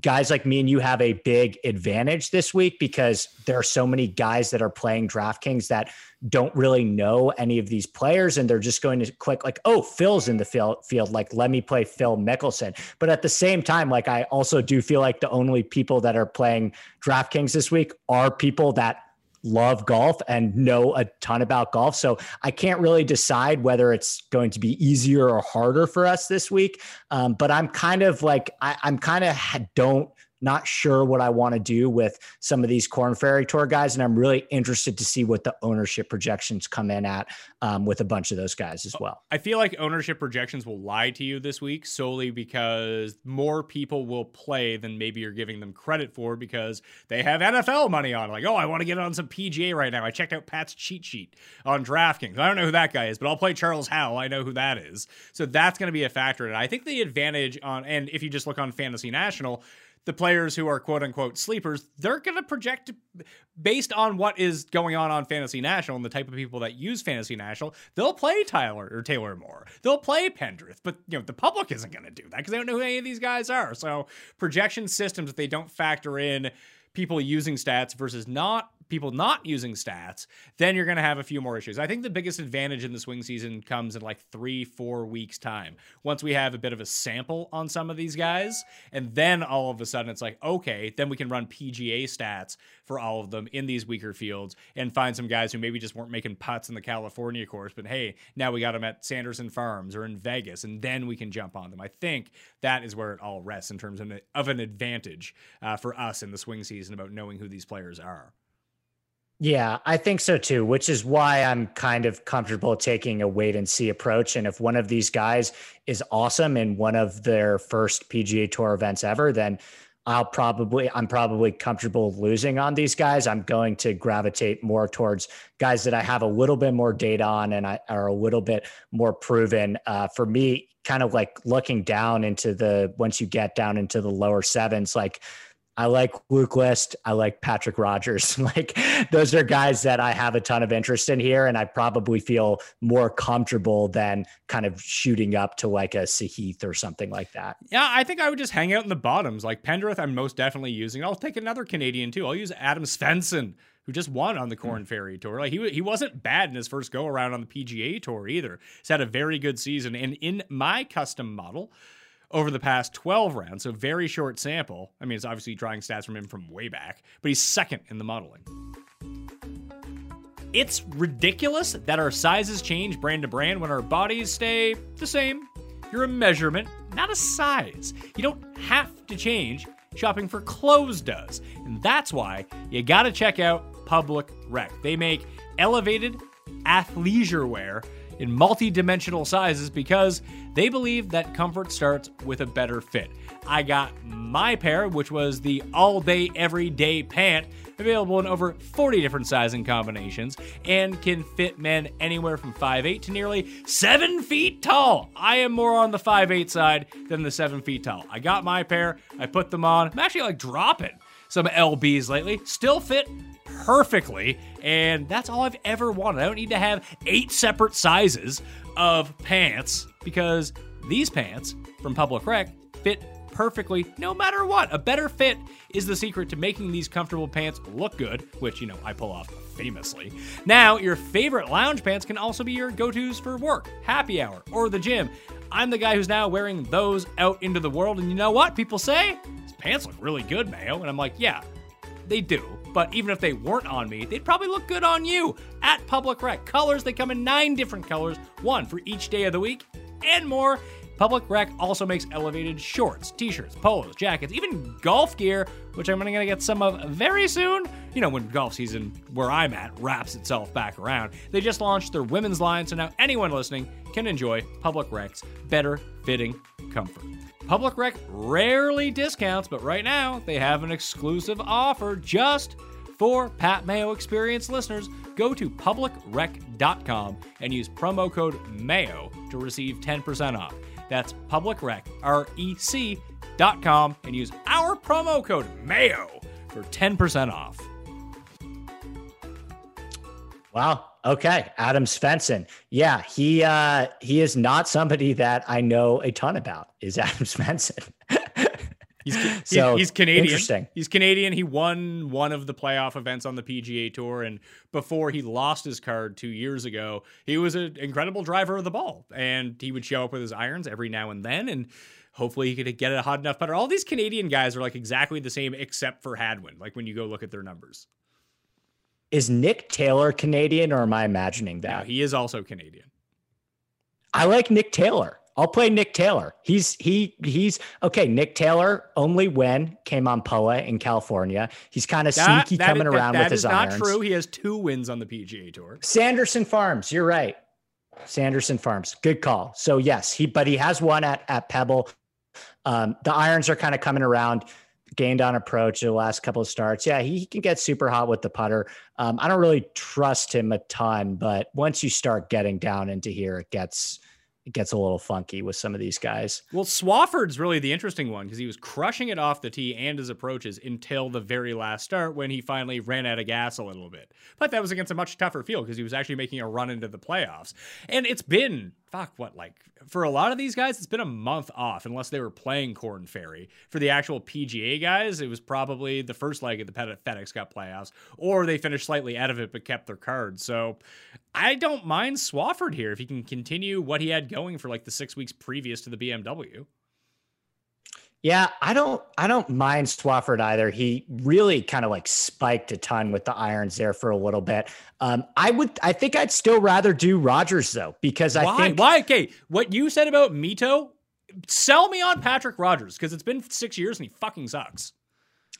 guys like me and you have a big advantage this week because there are so many guys that are playing DraftKings that don't really know any of these players and they're just going to click like, oh, Phil's in the field. Like, let me play Phil Mickelson. But at the same time, like I also do feel like the only people that are playing DraftKings this week are people that love golf and know a ton about golf. So I can't really decide whether it's going to be easier or harder for us this week. Um, but I'm kind of like, I, I'm kind of don't not sure what I want to do with some of these Korn Ferry Tour guys, and I'm really interested to see what the ownership projections come in at um, with a bunch of those guys as well. I feel like ownership projections will lie to you this week solely because more people will play than maybe you're giving them credit for because they have NFL money on. Like, oh, I want to get on some PGA right now. I checked out Pat's cheat sheet on DraftKings. I don't know who that guy is, but I'll play Charles Howell. I know who that is. So that's going to be a factor. And I think the advantage on, and if you just look on Fantasy National, the players who are quote unquote sleepers, they're going to project based on what is going on on Fantasy National and the type of people that use Fantasy National. They'll play Tyler or Taylor Moore. They'll play Pendrith, but you know the public isn't going to do that because they don't know who any of these guys are. So projection systems, if they don't factor in people using stats versus not people not using stats, then you're going to have a few more issues. I think the biggest advantage in the swing season comes in like three, four weeks' time. Once we have a bit of a sample on some of these guys, and then all of a sudden it's like, okay, then we can run PGA stats for all of them in these weaker fields and find some guys who maybe just weren't making putts in the California course, but hey, now we got them at Sanderson Farms or in Vegas, and then we can jump on them. I think that is where it all rests in terms of an advantage uh, for us in the swing season about knowing who these players are. Yeah, I think so too, which is why I'm kind of comfortable taking a wait and see approach. And if one of these guys is awesome in one of their first PGA Tour events ever, then I'll probably I'm probably comfortable losing on these guys. I'm going to gravitate more towards guys that I have a little bit more data on and I are a little bit more proven. Uh, for me, kind of like looking down into the once you get down into the lower sevens, like I like Luke List. I like Patrick Rodgers. like those are guys that I have a ton of interest in here, and I probably feel more comfortable than kind of shooting up to like a Sahith or something like that. Yeah, I think I would just hang out in the bottoms. Like Pendrith, I'm most definitely using. I'll take another Canadian too. I'll use Adam Svensson, who just won on the Korn hmm. Ferry Tour. Like he he wasn't bad in his first go around on the PGA Tour either. He's had a very good season, and in my custom model over the past 12 rounds, so very short sample. I mean, it's obviously drawing stats from him from way back, but he's second in the modeling. It's ridiculous that our sizes change brand to brand when our bodies stay the same. You're a measurement, not a size. You don't have to change. Shopping for clothes does. And that's why you gotta check out Public Rec. They make elevated athleisure wear in multi dimensional sizes because they believe that comfort starts with a better fit. I got my pair, which was the all day, everyday pant, available in over 40 different sizing combinations and can fit men anywhere from 5'8 to nearly 7 feet tall. I am more on the 5'8 side than the 7 feet tall. I got my pair, I put them on. I'm actually like dropping some LBs lately. Still fit perfectly, and that's all I've ever wanted. I don't need to have eight separate sizes of pants because these pants from Public Rec fit perfectly no matter what. A better fit is the secret to making these comfortable pants look good, which, you know, I pull off famously. Now, your favorite lounge pants can also be your go tos for work, happy hour, or the gym. I'm the guy who's now wearing those out into the world, and you know what? People say, these pants look really good, Mayo. And I'm like, yeah, they do. But even if they weren't on me, they'd probably look good on you at Public Rec. Colors, they come in nine different colors, one for each day of the week, and more. Public Rec also makes elevated shorts, t shirts, polos, jackets, even golf gear, which I'm to get some of very soon. You know, when golf season, where I'm at, wraps itself back around. They just launched their women's line, so now anyone listening can enjoy Public Rec's better fitting comfort. Public Rec rarely discounts, but right now they have an exclusive offer just for Pat Mayo Experience listeners. Go to publicrec.com and use promo code MAYO to receive 10% off. That's publicrec, R-E-C dot com, and use our promo code MAYO for 10% off. Wow. Okay. Adam Svensson. Yeah, he uh he is not somebody that I know a ton about, is Adam Svensson. He's, so he's Canadian. Interesting. He's Canadian. He won one of the playoff events on the PGA Tour, and before he lost his card two years ago, he was an incredible driver of the ball, and he would show up with his irons every now and then, and hopefully he could get a hot enough putter. All these Canadian guys are like exactly the same, except for Hadwin. Like when you go look at their numbers. Is Nick Taylor Canadian, or am I imagining that? No, he is also Canadian. I like Nick Taylor. I'll play Nick Taylor. He's he he's okay. Nick Taylor only when came on POA in California. He's kind of sneaky that, coming that, around that, with his irons. That is not true. He has two wins on the PGA Tour. Sanderson Farms. You're right. Sanderson Farms. Good call. So yes, he but he has one at at Pebble. Um, the irons are kind of coming around. Gained on approach the last couple of starts. Yeah, he, he can get super hot with the putter. Um, I don't really trust him a ton, but once you start getting down into here, it gets it gets a little funky with some of these guys. Well, Swafford's really the interesting one because he was crushing it off the tee and his approaches until the very last start when he finally ran out of gas a little bit. But that was against a much tougher field because he was actually making a run into the playoffs. And it's been fuck what like for a lot of these guys it's been a month off unless they were playing Korn Ferry. For the actual PGA guys, it was probably the first leg of the FedEx Cup playoffs or they finished slightly out of it but kept their cards. So I don't mind Swafford here if he can continue what he had going for like the 6 weeks previous to the BMW. Yeah, I don't I don't mind Swafford either. He really kind of like spiked a ton with the irons there for a little bit. Um, I would I think I'd still rather do Rodgers though, because I Why? think Why? Okay, what you said about Mito, sell me on Patrick Rodgers, because it's been six years and he fucking sucks.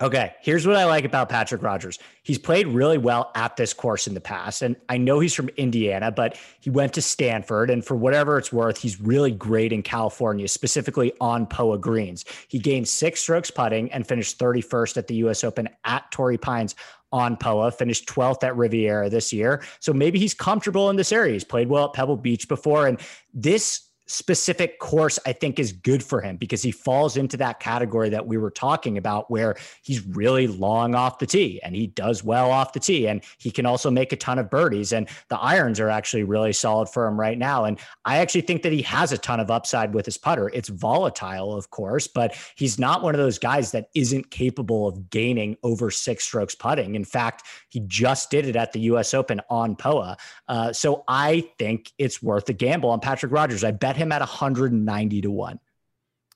Okay, here's what I like about Patrick Rodgers. He's played really well at this course in the past. And I know he's from Indiana, but he went to Stanford. And for whatever it's worth, he's really great in California, specifically on POA greens. He gained six strokes putting and finished 31st at the US Open at Torrey Pines on POA, finished 12th at Riviera this year. So maybe he's comfortable in this area. He's played well at Pebble Beach before. And this specific course I think is good for him because he falls into that category that we were talking about where he's really long off the tee and he does well off the tee and he can also make a ton of birdies and the irons are actually really solid for him right now and I actually think that he has a ton of upside with his putter. It's volatile of course, but he's not one of those guys that isn't capable of gaining over 6 strokes putting. In fact, he just did it at the US Open on POA. Uh, so I think it's worth a gamble on Patrick Rodgers. I bet him at 190 to 1.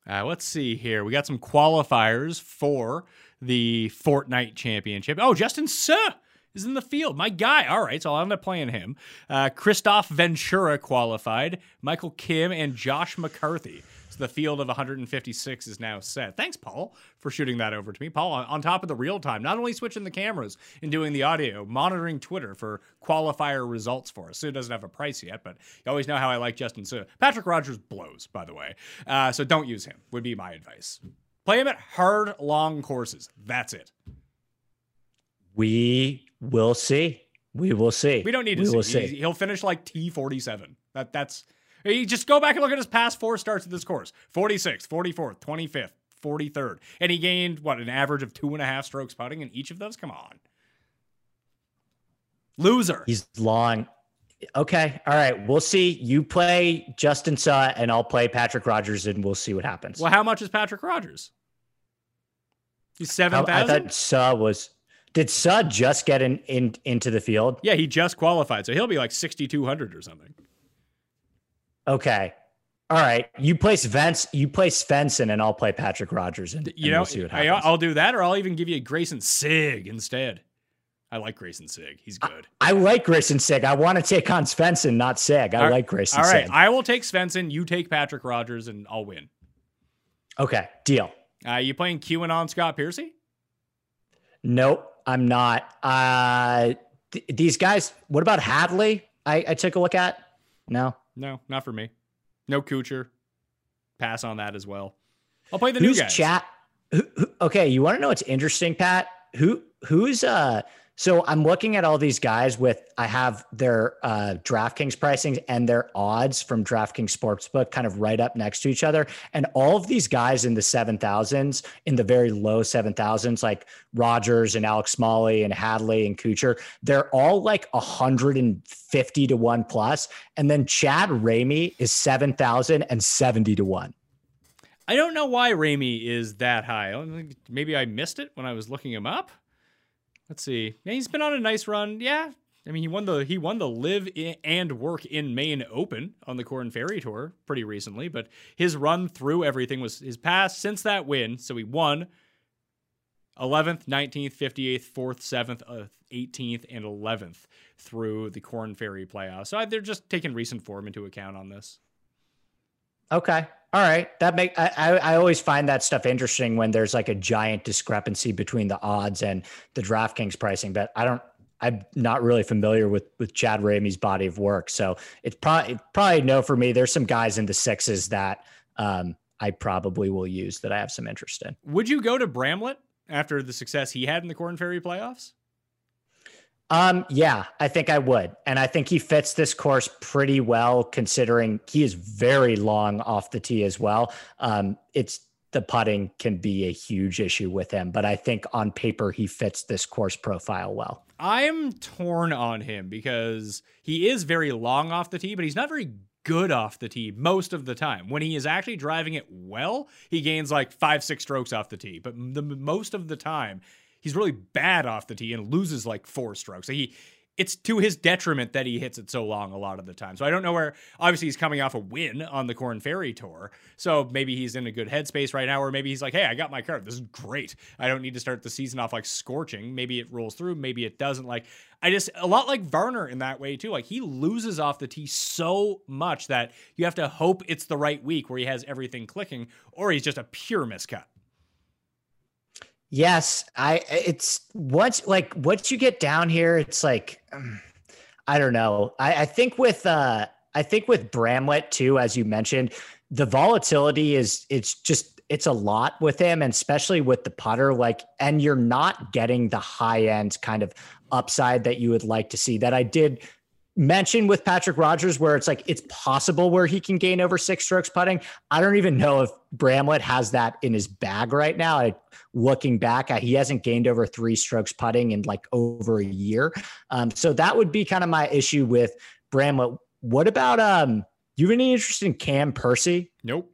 Uh, let's see here. We got some qualifiers for the Fortinet Championship. Oh, Justin Suh is in the field. My guy. All right, so I'll end up playing him. Uh, Kristoffer Ventura qualified. Michael Kim and Josh McCarthy the field of 156 is now set. Thanks, Paul, for shooting that over to me. Paul, on top of the real time, not only switching the cameras and doing the audio, monitoring Twitter for qualifier results for us. Suh doesn't have a price yet, but you always know how I like Justin Suh. Patrick Rodgers blows, by the way. Uh, so don't use him, would be my advice. Play him at hard, long courses. That's it. We will see. We will see. We don't need to we see. see. He'll finish like T47. That that's you just go back and look at his past four starts at this course 46th, 44th, 25th, 43rd. And he gained, what, an average of two and a half strokes putting in each of those? Come on. Loser. He's long. Okay. All right. We'll see. You play Justin Suh and I'll play Patrick Rodgers and we'll see what happens. Well, how much is Patrick Rodgers? He's 7,000? I thought Suh was. Did Suh just get in, in into the field? Yeah, he just qualified. So he'll be like 6,200 or something. Okay. All right. You place Vence, you play Svensson, and I'll play Patrick Rodgers, and you know, we'll I, will do that, or I'll even give you Greyson Sigg instead. I like Greyson Sigg; He's good. I, I like Greyson Sigg. I want to take on Svensson, not Sigg. I all like Greyson. All right. Sigg. I will take Svensson. You take Patrick Rodgers, and I'll win. Okay. Deal. Uh, you playing QAnon Scott Piercy? Nope, I'm not. Uh, th- these guys. What about Hadley? I, I took a look at. No. No, not for me. No Kuchar. Pass on that as well. I'll play the who's new guys. Chat. Who, who, okay, you want to know what's interesting, Pat? Who who's uh so I'm looking at all these guys with I have their uh, DraftKings pricing and their odds from DraftKings Sportsbook kind of right up next to each other, and all of these guys in the seven thousands, in the very low seven thousands, like Rodgers and Alex Smalley and Hadley and Kuchar, they're all like hundred and fifty to one plus, and then Chad Ramey is seven thousand and seventy to one. I don't know why Ramey is that high. Maybe I missed it when I was looking him up. Let's see. Yeah, he's been on a nice run. Yeah. I mean, he won the he won the live and work in Maine Open on the Korn Ferry Tour pretty recently, but his run through everything was his past since that win. So he won 11th, 19th, 58th, 4th, 7th, uh, 18th, and 11th through the Korn Ferry playoffs. So they're just taking recent form into account on this. Okay. All right. That make I, I, always find that stuff interesting when there's like a giant discrepancy between the odds and the DraftKings pricing, but I don't I'm not really familiar with with Chad Ramey's body of work. So it's probably probably no for me. There's some guys in the sixes that um, I probably will use that I have some interest in. Would you go to Bramlett after the success he had in the Korn Ferry playoffs? Um, yeah, I think I would. And I think he fits this course pretty well considering he is very long off the tee as well. Um, it's the putting can be a huge issue with him, but I think on paper he fits this course profile well. I'm torn on him because he is very long off the tee, but he's not very good off the tee most of the time. When he is actually driving it well, he gains like five, six strokes off the tee. But the most of the time, he's really bad off the tee and loses like four strokes. So he it's to his detriment that he hits it so long a lot of the time. So I don't know where. Obviously, he's coming off a win on the Korn Ferry Tour, so maybe he's in a good headspace right now, or maybe he's like, "Hey, I got my card. This is great. I don't need to start the season off like scorching. Maybe it rolls through. Maybe it doesn't. Like I just a lot like Varner in that way too. Like he loses off the tee so much that you have to hope it's the right week where he has everything clicking, or he's just a pure miscut. Yes, I it's once like once you get down here, it's like I don't know. I, I think with uh I think with Bramlett too, as you mentioned, the volatility is it's just it's a lot with him, and especially with the putter. Like, and you're not getting the high end kind of upside that you would like to see. That I did mention with Patrick Rodgers where it's like it's possible where he can gain over six strokes putting. I don't even know if Bramlett has that in his bag right now. I, looking back, he hasn't gained over three strokes putting in like over a year. Um, so that would be kind of my issue with Bramlett. What about um? You have any interest in Cam Percy? Nope.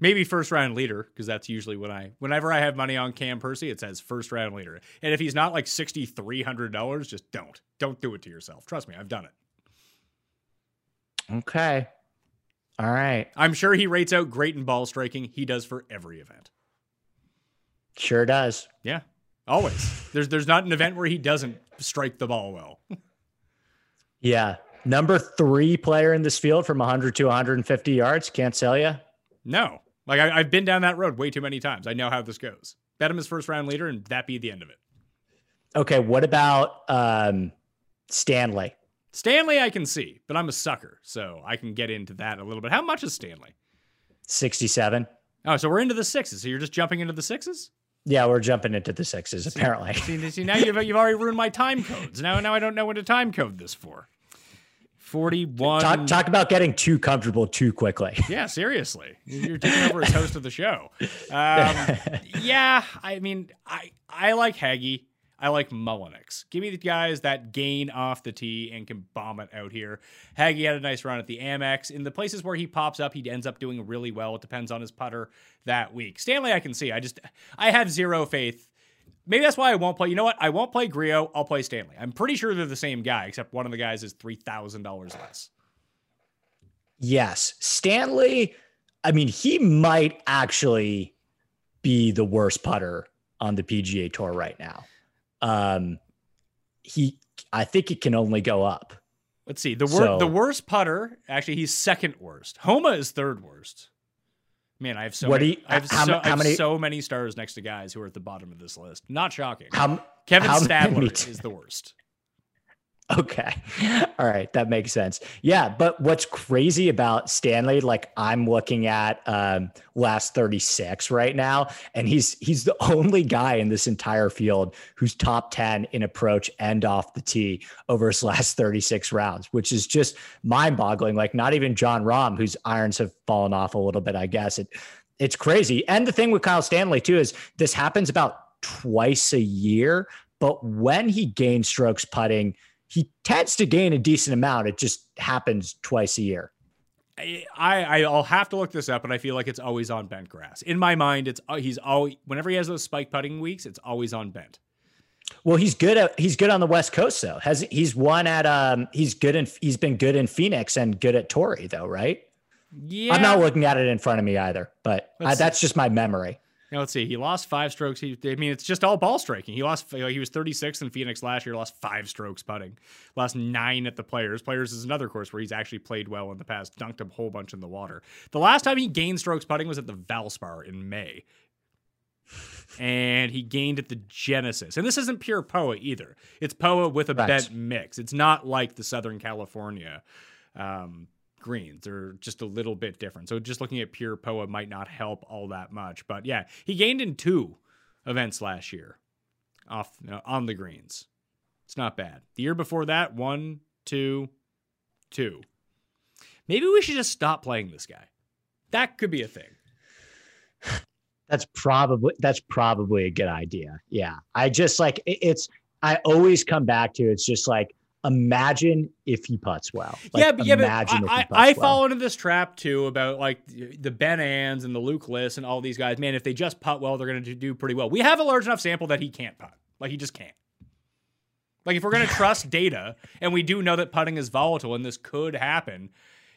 Maybe first round leader because that's usually when I whenever I have money on Cam Percy, it says first round leader. And if he's not like sixty three hundred dollars, just don't don't do it to yourself. Trust me, I've done it. Okay. All right. I'm sure he rates out great in ball striking. He does for every event. Sure does. Yeah. Always. there's there's not an event where he doesn't strike the ball well. yeah. Number three player in this field from 100 to 150 yards. Can't sell you. No. Like I, have been down that road way too many times. I know how this goes. Bet him as first round leader, and that be the end of it. Okay, what about um, Stanley? Stanley, I can see, but I'm a sucker, so I can get into that a little bit. How much is Stanley? Sixty-seven. Oh, so we're into the sixes. So you're just jumping into the sixes? Yeah, we're jumping into the sixes. Apparently. see, see, now you've you've already ruined my time codes. Now, now I don't know when to time code this for. 41. Talk, talk, about getting too comfortable too quickly. Yeah, seriously. You're taking over as host of the show. Um, yeah, I mean, I I like Hagy. I like Mullinax. Give me the guys that gain off the tee and can bomb it out here. Hagy had a nice run at the Amex. In the places where he pops up, he ends up doing really well. It depends on his putter that week. Stanley, I can see. I just I have zero faith maybe that's why I won't play. You know what? I won't play Grillo. I'll play Stanley. I'm pretty sure they're the same guy, except one of the guys is three thousand dollars less. Yes, Stanley. I mean, he might actually be the worst putter on the PGA Tour right now. Um, he, I think it can only go up. Let's see. The wor- so, the worst putter, actually, he's second worst. Homa is third worst. Man, I have so what many, you, I have, how, so, how I have many, so many stars next to guys who are at the bottom of this list. Not shocking. How, Kevin how Stadler is the worst. Okay. All right. That makes sense. Yeah. But what's crazy about Stanley, like I'm looking at um, last 36 right now, and he's he's the only guy in this entire field who's top 10 in approach and off the tee over his last 36 rounds, which is just mind-boggling. Like not even Jon Rahm, whose irons have fallen off a little bit, I guess. It it's crazy. And the thing with Kyle Stanley, too, is this happens about twice a year. But when he gains strokes putting, he tends to gain a decent amount. It just happens twice a year. I, I'll have to look this up, but I feel like it's always on bent grass. In my mind, it's uh, he's always whenever he has those spike putting weeks, it's always on bent. Well, he's good at he's good on the West Coast though. Has he's won at um he's good in he's been good in Phoenix and good at Torrey though, right? Yeah, I'm not looking at it in front of me either, but I, that's just my memory. Now, let's see. He lost five strokes. He, I mean, it's just all ball striking. He lost. He was 36 in Phoenix last year. Lost five strokes putting. Lost nine at the Players. Players is another course where he's actually played well in the past. Dunked a whole bunch in the water. The last time he gained strokes putting was at the Valspar in May, and he gained at the Genesis. And this isn't pure POA either. It's POA with a right. bent mix. It's not like the Southern California. Um, greens. They're just a little bit different. So just looking at pure POA might not help all that much. But yeah, he gained in two events last year off you know, on the greens. It's not bad. The year before that, one, two, two. Maybe we should just stop playing this guy. That could be a thing. That's probably that's probably a good idea. Yeah. I just like it, it's I always come back to it's just like imagine if he puts well. Like, yeah, but yeah, but I, I, I fall into this trap too about like the Ben Ans and the Luke List and all these guys. Man, if they just putt well, they're going to do pretty well. We have a large enough sample that he can't putt. Like he just can't. Like if we're going to trust data, and we do know that putting is volatile and this could happen,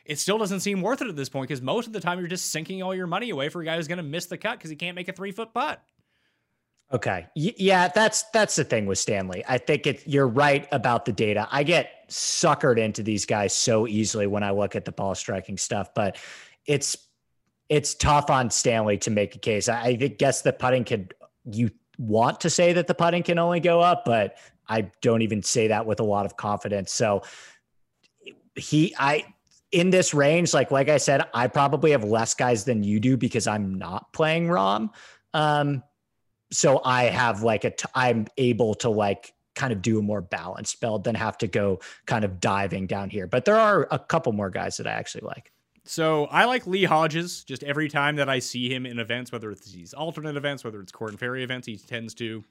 it still doesn't seem worth it at this point because most of the time you're just sinking all your money away for a guy who's going to miss the cut because he can't make a three foot putt. Okay. Yeah, that's that's the thing with Stanley. I think it you're right about the data. I get suckered into these guys so easily when I look at the ball striking stuff, but it's it's tough on Stanley to make a case. I, I guess the putting could you want to say that the putting can only go up, but I don't even say that with a lot of confidence. So he I in this range, like like I said, I probably have less guys than you do because I'm not playing Rahm. Um, so I have like a, t- I'm able to like kind of do a more balanced build than have to go kind of diving down here. But there are a couple more guys that I actually like. So I like Lee Hodges. Just every time that I see him in events, whether it's these alternate events, whether it's Korn Ferry events, he tends to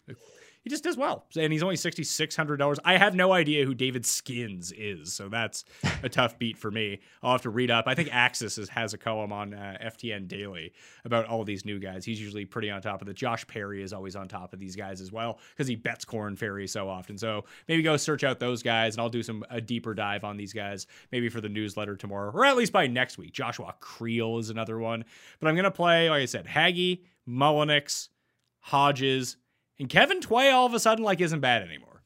he just does well. And he's only sixty six hundred dollars. I have no idea who David Skinns is, so that's a tough beat for me. I'll have to read up. I think Axis is, has a column on uh, FTN Daily about all these new guys. He's usually pretty on top of it. Josh Perry is always on top of these guys as well because he bets Korn Ferry so often. So maybe go search out those guys, and I'll do some a deeper dive on these guys maybe for the newsletter tomorrow, or at least by next week. Joshua Creel is another one, but I'm gonna play like I said, Hagy, Mullinax, Hodges. And Kevin Tway all of a sudden like isn't bad anymore.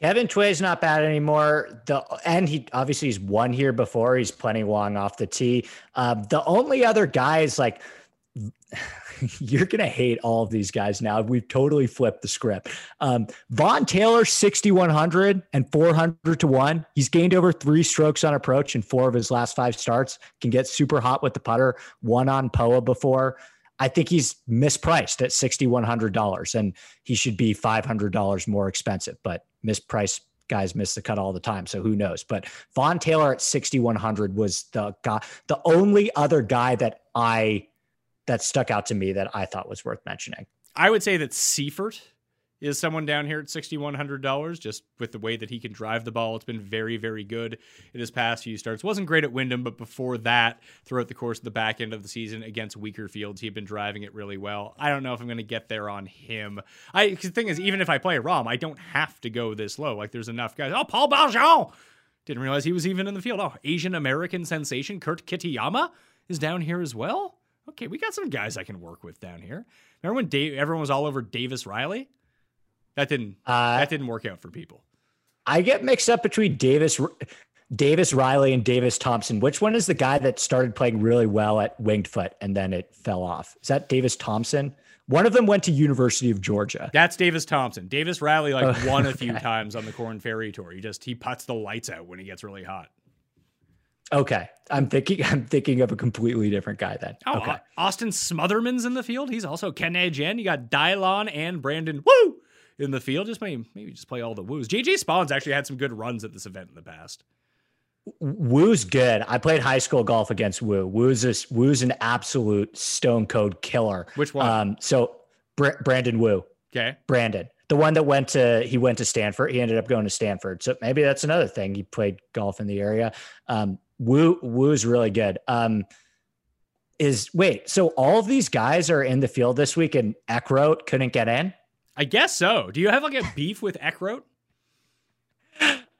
Kevin Tway's not bad anymore. The and he obviously he's won here before. He's plenty long off the tee. Uh, the only other guys like you're gonna hate all of these guys now. We've totally flipped the script. Um, Vaughn Taylor, 6,100 and 400 to one. He's gained over three strokes on approach in four of his last five starts. Can get super hot with the putter. One on Poa before. I think he's mispriced at $6,100 and he should be $500 more expensive, but mispriced guys miss the cut all the time. So who knows? But Vaughn Taylor at 6,100 was the guy, the only other guy that I, that stuck out to me that I thought was worth mentioning. I would say that Seiffert is someone down here at $6,100 just with the way that he can drive the ball. It's been very, very good in his past few starts. Wasn't great at Wyndham, but before that, throughout the course of the back end of the season against weaker fields, he'd been driving it really well. I don't know if I'm going to get there on him. I the thing is, even if I play Rahm, I don't have to go this low. Like there's enough guys. Oh, Paul Barjon! Didn't realize he was even in the field. Oh, Asian American sensation Kurt Kitayama is down here as well. Okay, we got some guys I can work with down here. Remember when Dave, everyone was all over Davis Riley? That didn't uh, that didn't work out for people. I get mixed up between Davis Davis Riley and Davis Thompson. Which one is the guy that started playing really well at Winged Foot and then it fell off? Is that Davis Thompson? One of them went to University of Georgia. That's Davis Thompson. Davis Riley like oh, won a few times on the Korn Ferry Tour. He just he puts the lights out when he gets really hot. Okay, I'm thinking I'm thinking of a completely different guy then. Oh, okay. Austin Smotherman's in the field. He's also Ken Jen. You got Dylan and Brandon. Woo! In the field. Just maybe maybe just play all the woos. JJ Spaun's actually had some good runs at this event in the past. Wu's good. I played high school golf against Wu. Wu's a, Wu's an absolute stone code killer. Which one? Um, so Br- Brandon Wu. Okay. Brandon, the one that went to he went to Stanford. He ended up going to Stanford. So maybe that's another thing. He played golf in the area. Um, Wu Wu's really good. Um, is wait, so all of these guys are in the field this week, and Eckroat couldn't get in. I guess so. Do you have like a beef with Eckroat?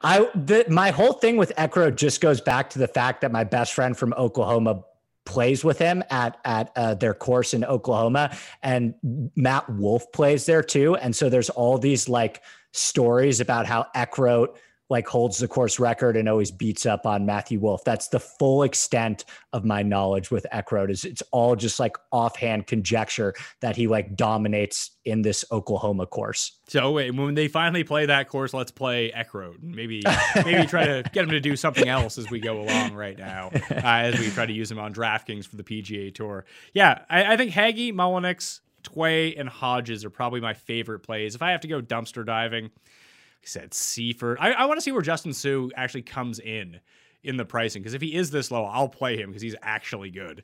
I the, my whole thing with Eckroat just goes back to the fact that my best friend from Oklahoma plays with him at at uh, their course in Oklahoma, and Matt Wolff plays there too. And so there's all these like stories about how Eckroat like holds the course record and always beats up on Matthew Wolff. That's the full extent of my knowledge with Eckroat is it's all just like offhand conjecture that he like dominates in this Oklahoma course. So wait, when they finally play that course, let's play Eckroat. Maybe maybe try to get him to do something else as we go along right now, uh, as we try to use him on DraftKings for the PGA Tour. Yeah, I, I think Hagy, Mullinax, Tway, and Hodges are probably my favorite plays. If I have to go dumpster diving, he said Seiffert. I, I want to see where Justin Suh actually comes in in the pricing because if he is this low, I'll play him because he's actually good.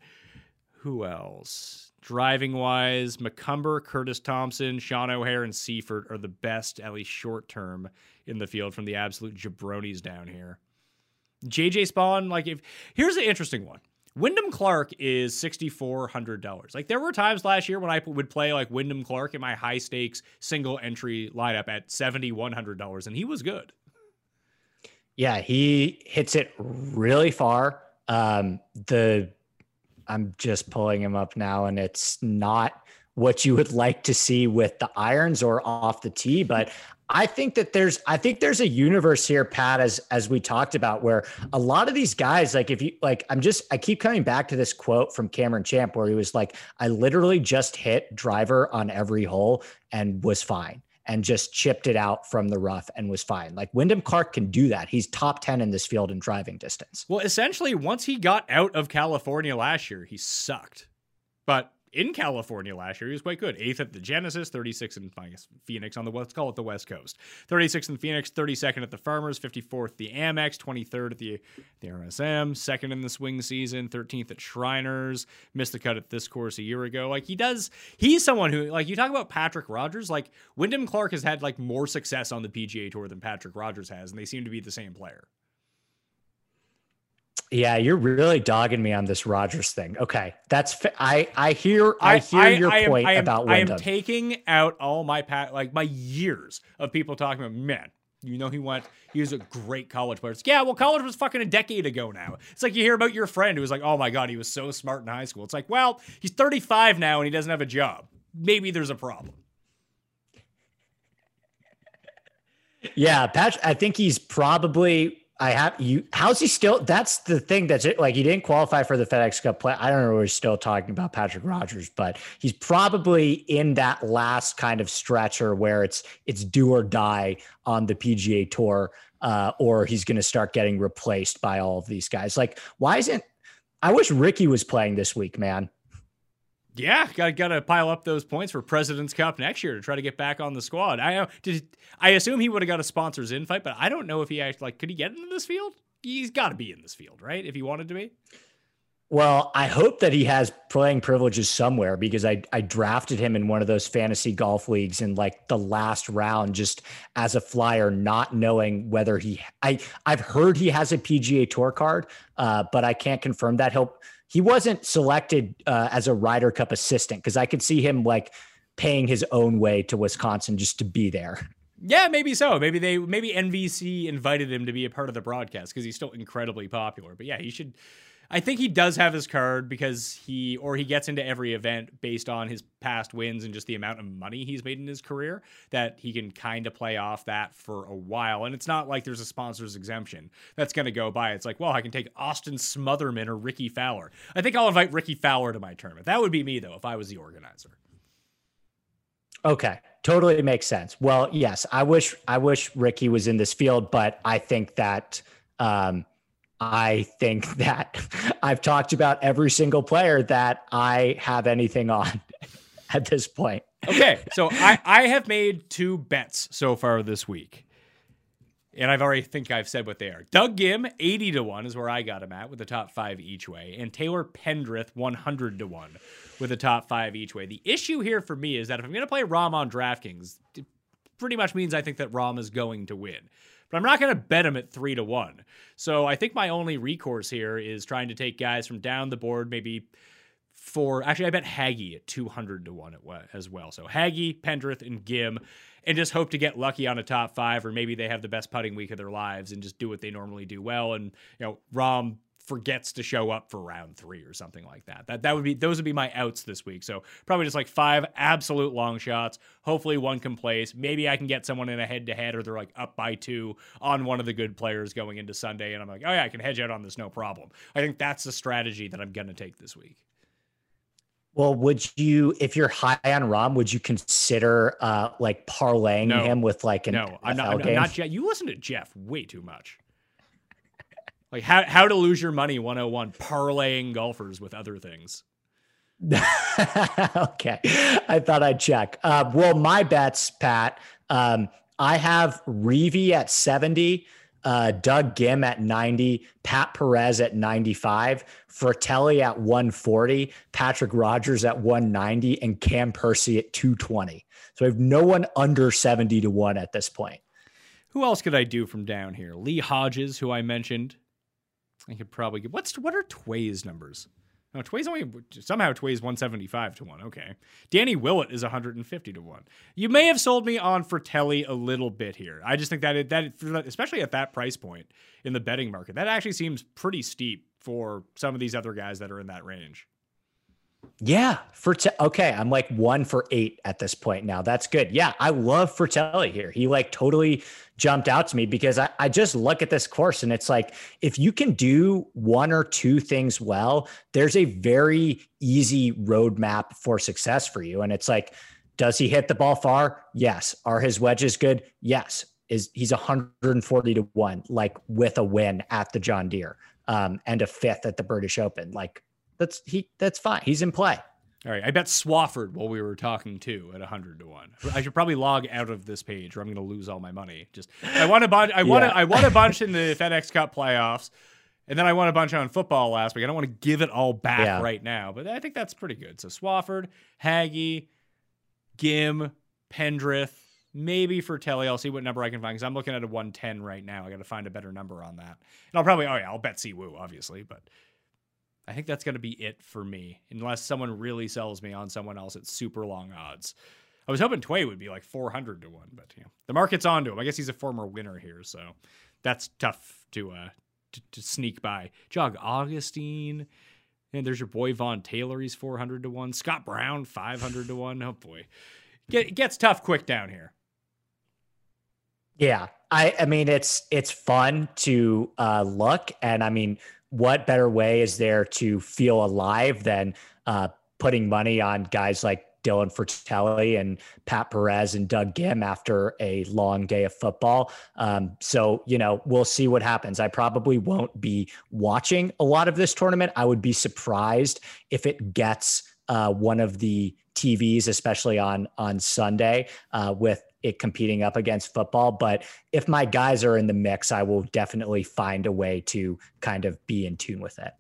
Who else? Driving wise, McCumber, Curtis Thompson, Sean O'Hair, and Seiffert are the best, at least short term, in the field from the absolute jabronis down here. JJ Spaun, like if here's an interesting one. Wyndham Clark is $6,400. Like there were times last year when I would play like Wyndham Clark in my high stakes single entry lineup at $7,100 and he was good. Yeah, he hits it really far. Um, the I'm just pulling him up now and it's not what you would like to see with the irons or off the tee, but I think that there's I think there's a universe here, Pat, as as we talked about, where a lot of these guys, like if you like, I'm just I keep coming back to this quote from Cameron Champ where he was like, I literally just hit driver on every hole and was fine and just chipped it out from the rough and was fine. Like Wyndham Clark can do that. He's top 10 in this field in driving distance. Well, essentially, once he got out of California last year, he sucked. But in California last year. He was quite good. Eighth at the Genesis, 36 in Phoenix on the let's call it the West Coast. 36th in Phoenix, 32nd at the Farmers, 54th the Amex, 23rd at the the RSM, second in the swing season, 13th at Shriners. Missed the cut at this course a year ago. Like he does, he's someone who like you talk about Patrick Rodgers. Like Wyndham Clark has had like more success on the PGA Tour than Patrick Rodgers has, and they seem to be the same player. Yeah, you're really dogging me on this Rodgers thing. Okay, that's fa- I I hear I, I hear I, your I point am, about Wyndham. I am taking out all my pat like my years of people talking about man. You know he went. He was a great college player. It's, yeah, well, college was fucking a decade ago now. It's like you hear about your friend who was like, "Oh my god, he was so smart in high school." It's like, well, he's 35 now and he doesn't have a job. Maybe there's a problem. Yeah, Pat. I think he's probably I have you. How's he still? That's the thing. That's it. Like he didn't qualify for the FedEx Cup play. I don't know. We're still talking about Patrick Rodgers, but he's probably in that last kind of stretcher where it's it's do or die on the PGA Tour, uh, or he's going to start getting replaced by all of these guys. Like, why isn't? I wish Rickie was playing this week, man. Yeah, got got to pile up those points for President's Cup next year to try to get back on the squad. I. Did I assume he would have got a sponsors invite, but I don't know if he actually like could he get into this field? He's got to be in this field, right? If he wanted to be. Well, I hope that he has playing privileges somewhere because I I drafted him in one of those fantasy golf leagues in like the last round just as a flyer, not knowing whether he I I've heard he has a PGA Tour card, uh, but I can't confirm that. He'll he wasn't selected uh, as a Ryder Cup assistant because I could see him like paying his own way to Wisconsin just to be there. Yeah, maybe so. Maybe they maybe NBC invited him to be a part of the broadcast because he's still incredibly popular. But yeah, he should I think he does have his card because he or he gets into every event based on his past wins and just the amount of money he's made in his career that he can kind of play off that for a while. And it's not like there's a sponsor's exemption that's going to go by. It's like, well, I can take Austin Smotherman or Rickie Fowler. I think I'll invite Rickie Fowler to my tournament. That would be me though if I was the organizer. Okay, totally makes sense. Well, yes, I wish I wish Rickie was in this field, but I think that um, I think that I've talked about every single player that I have anything on at this point. Okay. So I, I have made two bets so far this week. And I've already think I've said what they are. Doug Ghim, 80 to 1 is where I got him at with the top five each way. And Taylor Pendrith, 100 to 1 with the top five each way. The issue here for me is that if I'm going to play Rahm on DraftKings, it pretty much means I think that Rahm is going to win but I'm not going to bet him at three to one. So I think my only recourse here is trying to take guys from down the board, maybe for actually I bet Hagy at 200 to one as well. So Hagy, Pendrith, and Ghim and just hope to get lucky on a top five, or maybe they have the best putting week of their lives and just do what they normally do well. And you know, Rahm forgets to show up for round three or something like that. That that would be those would be my outs this week. So probably just like five absolute long shots. Hopefully one can place. Maybe I can get someone in a head to head or they're like up by two on one of the good players going into Sunday, and I'm like, oh yeah, I can hedge out on this no problem. I think that's the strategy that I'm gonna take this week. Well, would you, if you're high on Rahm, would you consider uh like parlaying no. him with like an no? I'm not, I'm not Jeff. You listen to Jeff way too much. Like how how to lose your money 101 parlaying golfers with other things. okay. I thought I'd check. Uh, well, my bets, Pat, um, I have Reavie at 70. uh, Doug Ghim at 90, Pat Perez at 95, Frittelli at 140, Patrick Rodgers at 190, and Cam Percy at 220. So I have no one under 70 to 1 at this point. Who else could I do from down here? Lee Hodges, who I mentioned. I could probably get what's what are Tway's numbers? No, Tway's only somehow Tway's 175 to 1. Okay. Danny Willett is 150 to 1. You may have sold me on Frittelli a little bit here. I just think that it, that especially at that price point in the betting market, that actually seems pretty steep for some of these other guys that are in that range. Yeah, for okay, I'm like one for eight at this point now. That's good. Yeah, I love Frittelli here. He like totally jumped out to me because I, I just look at this course and it's like if you can do one or two things well, there's a very easy roadmap for success for you. And it's like, does he hit the ball far? Yes. Are his wedges good? Yes. Is he's 140 to one, like with a win at the John Deere um, and a fifth at the British Open. Like that's he that's fine. He's in play. All right, I bet Swafford while we were talking too at hundred to one. I should probably log out of this page, or I'm going to lose all my money. Just I want a bunch. I want. Yeah. I want a bunch in the FedEx Cup playoffs, and then I want a bunch on football last week. I don't want to give it all back yeah. right now, but I think that's pretty good. So Swafford, Hagy, Ghim, Pendrith, maybe for Telly. I'll see what number I can find because I'm looking at a 110 right now. I got to find a better number on that, and I'll probably. Oh yeah, I'll bet Siwoo obviously, but I think that's going to be it for me, unless someone really sells me on someone else at super long odds. I was hoping Tway would be like 400 to 1, but know, the market's on to him. I guess he's a former winner here, so that's tough to uh to, to sneak by. Jog Augustine, and there's your boy Vaughn Taylor, he's 400 to 1. Scott Brown, 500 to 1. Oh boy. Get, it gets tough quick down here. Yeah. I I mean it's it's fun to uh look and I mean what better way is there to feel alive than uh, putting money on guys like Dylan Frittelli and Pat Perez and Doug Ghim after a long day of football. Um, so, you know, we'll see what happens. I probably won't be watching a lot of this tournament. I would be surprised if it gets uh, one of the TVs, especially on on Sunday, uh, with it competing up against football. But if my guys are in the mix, I will definitely find a way to kind of be in tune with it.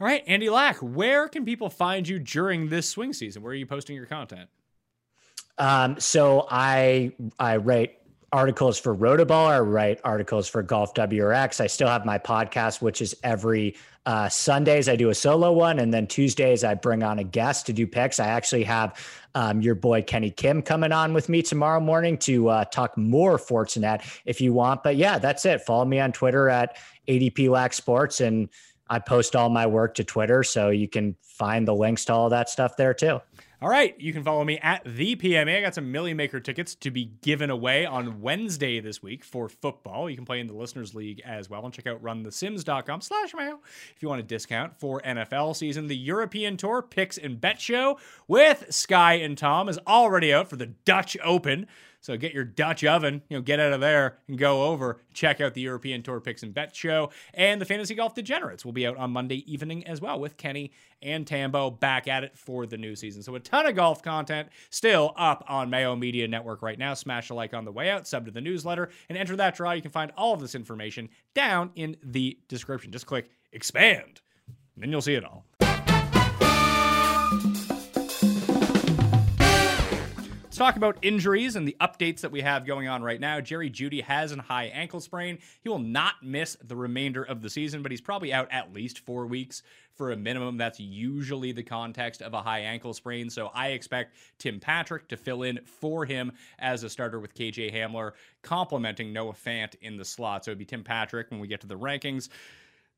All right, Andy Lack, where can people find you during this swing season? Where are you posting your content? Um, so I I write articles for Rotoball. I write articles for Golf WRX. I still have my podcast, which is every uh, Sundays I do a solo one, and then Tuesdays I bring on a guest to do picks. I actually have um, your boy Kenny Kim coming on with me tomorrow morning to uh, talk more Fortinet if you want. But yeah, that's it. Follow me on Twitter at ADP Lack Sports, and I post all my work to Twitter, so you can find the links to all that stuff there too. All right, you can follow me at the PME. I got some Milly Maker tickets to be given away on Wednesday this week for football. You can play in the Listeners League as well, and check out runthesims.com slash mayo if you want a discount for NFL season. The European Tour Picks and Bet Show with Sky and Tom is already out for the Dutch Open. So get your Dutch oven, you know, get out of there and go over, check out the European Tour Picks and Bet show. And the Fantasy Golf Degenerates will be out on Monday evening as well with Kenny and Tambo back at it for the new season. So a ton of golf content still up on Mayo Media Network right now. Smash a like on the way out, sub to the newsletter, and enter that draw. You can find all of this information down in the description. Just click expand, and then you'll see it all. Talk about injuries and the updates that we have going on right now. Jerry Jeudy has a high ankle sprain. He will not miss the remainder of the season, but he's probably out at least four weeks for a minimum. That's usually the context of a high ankle sprain. So I expect Tim Patrick to fill in for him as a starter with KJ Hamler, complementing Noah Fant in the slot. So it'd be Tim Patrick when we get to the rankings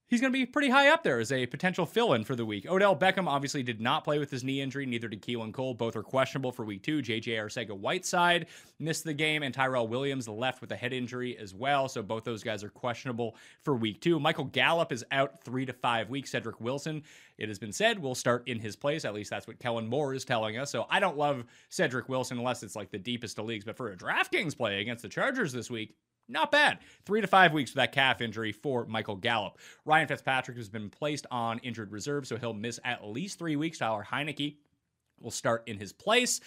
he's going to be pretty high up there as a potential fill in for the week. Odell Beckham obviously did not play with his knee injury, neither did Keelan Cole. Both are questionable for week two. JJ Arcega Whiteside missed the game, and Tyrell Williams left with a head injury as well. So both those guys are questionable for week two. Michael Gallup is out three to five weeks. Cedric Wilson, it has been said, will start in his place. At least that's what Kellen Moore is telling us. So I don't love Cedric Wilson unless it's like the deepest of leagues. But for a DraftKings play against the Chargers this week, not bad. Three to five weeks for that calf injury for Michael Gallup. Ryan Fitzpatrick has been placed on injured reserve, so he'll miss at least three weeks. Tyler Heinicke will start in his place.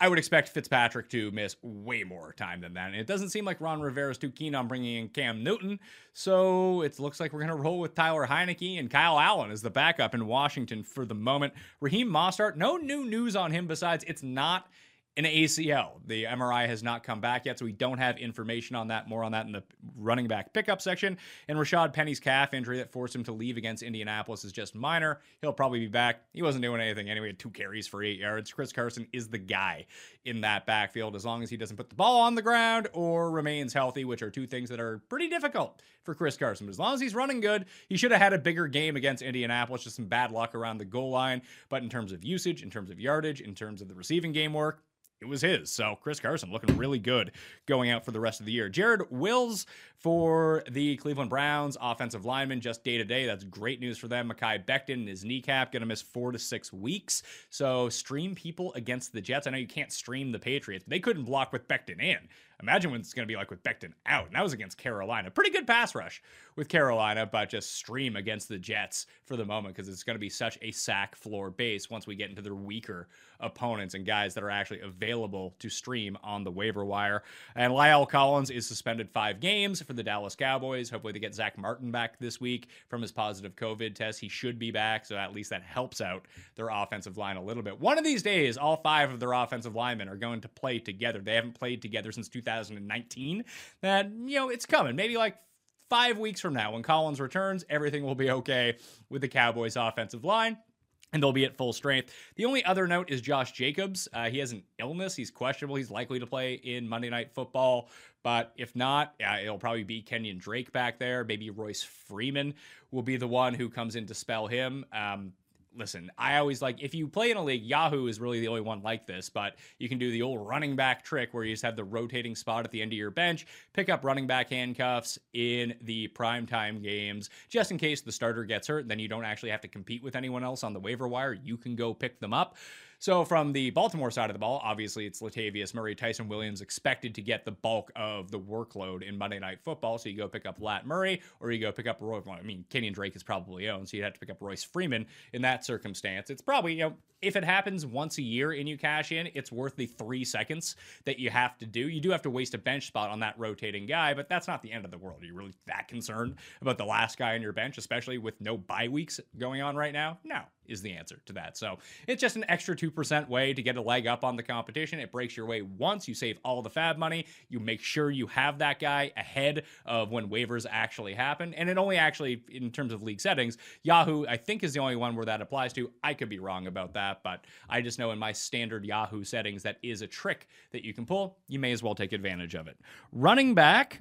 I would expect Fitzpatrick to miss way more time than that. And it doesn't seem like Ron Rivera is too keen on bringing in Cam Newton. So it looks like we're going to roll with Tyler Heinicke and Kyle Allen as the backup in Washington for the moment. Raheem Mostert, no new news on him besides it's not an ACL. The MRI has not come back yet, so we don't have information on that. More on that in the running back pickup section. And Rashad Penny's calf injury that forced him to leave against Indianapolis is just minor. He'll probably be back. He wasn't doing anything anyway. Two carries for eight yards. Chris Carson is the guy in that backfield as long as he doesn't put the ball on the ground or remains healthy, which are two things that are pretty difficult for Chris Carson. But as long as he's running good, he should have had a bigger game against Indianapolis. Just some bad luck around the goal line. But in terms of usage, in terms of yardage, in terms of the receiving game work, it was his. So Chris Carson looking really good going out for the rest of the year. Jared Wills for the Cleveland Browns, offensive lineman, just day to day. That's great news for them. Mekhi Becton, his kneecap, going to miss four to six weeks. So stream people against the Jets. I know you can't stream the Patriots, but they couldn't block with Becton in. Imagine what it's going to be like with Becton out. And that was against Carolina. Pretty good pass rush with Carolina, but just stream against the Jets for the moment because it's going to be such a sack floor base once we get into their weaker opponents and guys that are actually available to stream on the waiver wire. And La'el Collins is suspended five games for the Dallas Cowboys. Hopefully, they get Zack Martin back this week from his positive COVID test. He should be back, so at least that helps out their offensive line a little bit. One of these days, all five of their offensive linemen are going to play together. They haven't played together since 2019. That, you know, it's coming. Maybe like five weeks from now, when Collins returns, everything will be okay with the Cowboys' offensive line and they'll be at full strength. The only other note is Josh Jacobs. Uh, he has an illness. He's questionable. He's likely to play in Monday Night Football, but if not, uh, it'll probably be Kenyon Drake back there. Maybe Royce Freeman will be the one who comes in to spell him. Um, listen, I always like if you play in a league, Yahoo is really the only one like this, but you can do the old running back trick where you just have the rotating spot at the end of your bench, pick up running back handcuffs in the primetime games, just in case the starter gets hurt, then you don't actually have to compete with anyone else on the waiver wire. You can go pick them up. So from the Baltimore side of the ball, obviously it's Latavius Murray, Ty'Son Williams expected to get the bulk of the workload in Monday Night Football. So you go pick up Lat Murray, or you go pick up Roy. Well, I mean, Kenyon Drake is probably owned, so you'd have to pick up Royce Freeman in that circumstance. It's probably you know if it happens once a year and you cash in, it's worth the three seconds that you have to do. You do have to waste a bench spot on that rotating guy, but that's not the end of the world. Are you really that concerned about the last guy on your bench, especially with no bye weeks going on right now? No, is the answer to that. So it's just an extra 2% way to get a leg up on the competition. It breaks your way once. You save all the fab money. You make sure you have that guy ahead of when waivers actually happen. And it only actually, in terms of league settings, Yahoo, I think, is the only one where that applies to. I could be wrong about that that, but I just know in my standard Yahoo settings that is a trick that you can pull. You may as well take advantage of it. Running back,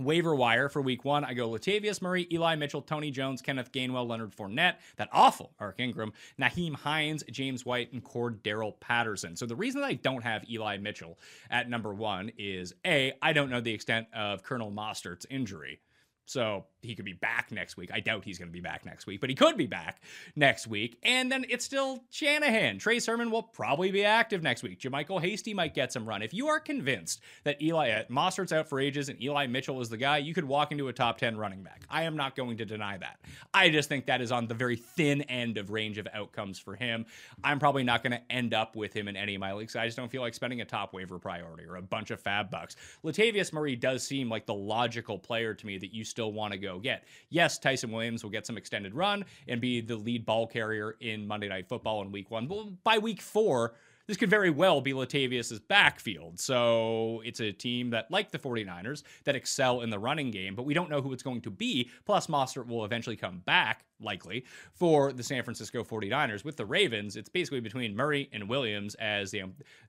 Waiver wire for week one, I go Latavius Murray, Eli Mitchell, Tony Jones, Kenneth Gainwell, Leonard Fournette, that awful Mark Ingram, Nyheim Hines, James White, and Cordarrelle Patterson. So the reason that I don't have Eli Mitchell at number one is A, I don't know the extent of Colonel Mostert's injury. So he could be back next week. I doubt he's going to be back next week, but he could be back next week. And then it's still Shanahan. Trey Sermon will probably be active next week. JaMycal Hasty might get some run. If you are convinced that Eli uh, Mostert's out for ages and Eli Mitchell is the guy, you could walk into a top 10 running back. I am not going to deny that. I just think that is on the very thin end of range of outcomes for him. I'm probably not going to end up with him in any of my leagues. I just don't feel like spending a top waiver priority or a bunch of fab bucks. Latavius Murray does seem like the logical player to me that you still want to go get. Yes, Ty'Son Williams will get some extended run and be the lead ball carrier in Monday Night Football in week one. But by week four, this could very well be Latavius's backfield. So it's a team that, like the 49ers, that excel in the running game, but we don't know who it's going to be. Plus, Mostert will eventually come back, likely, for the San Francisco 49ers. With the Ravens, it's basically between Murray and Williams as the,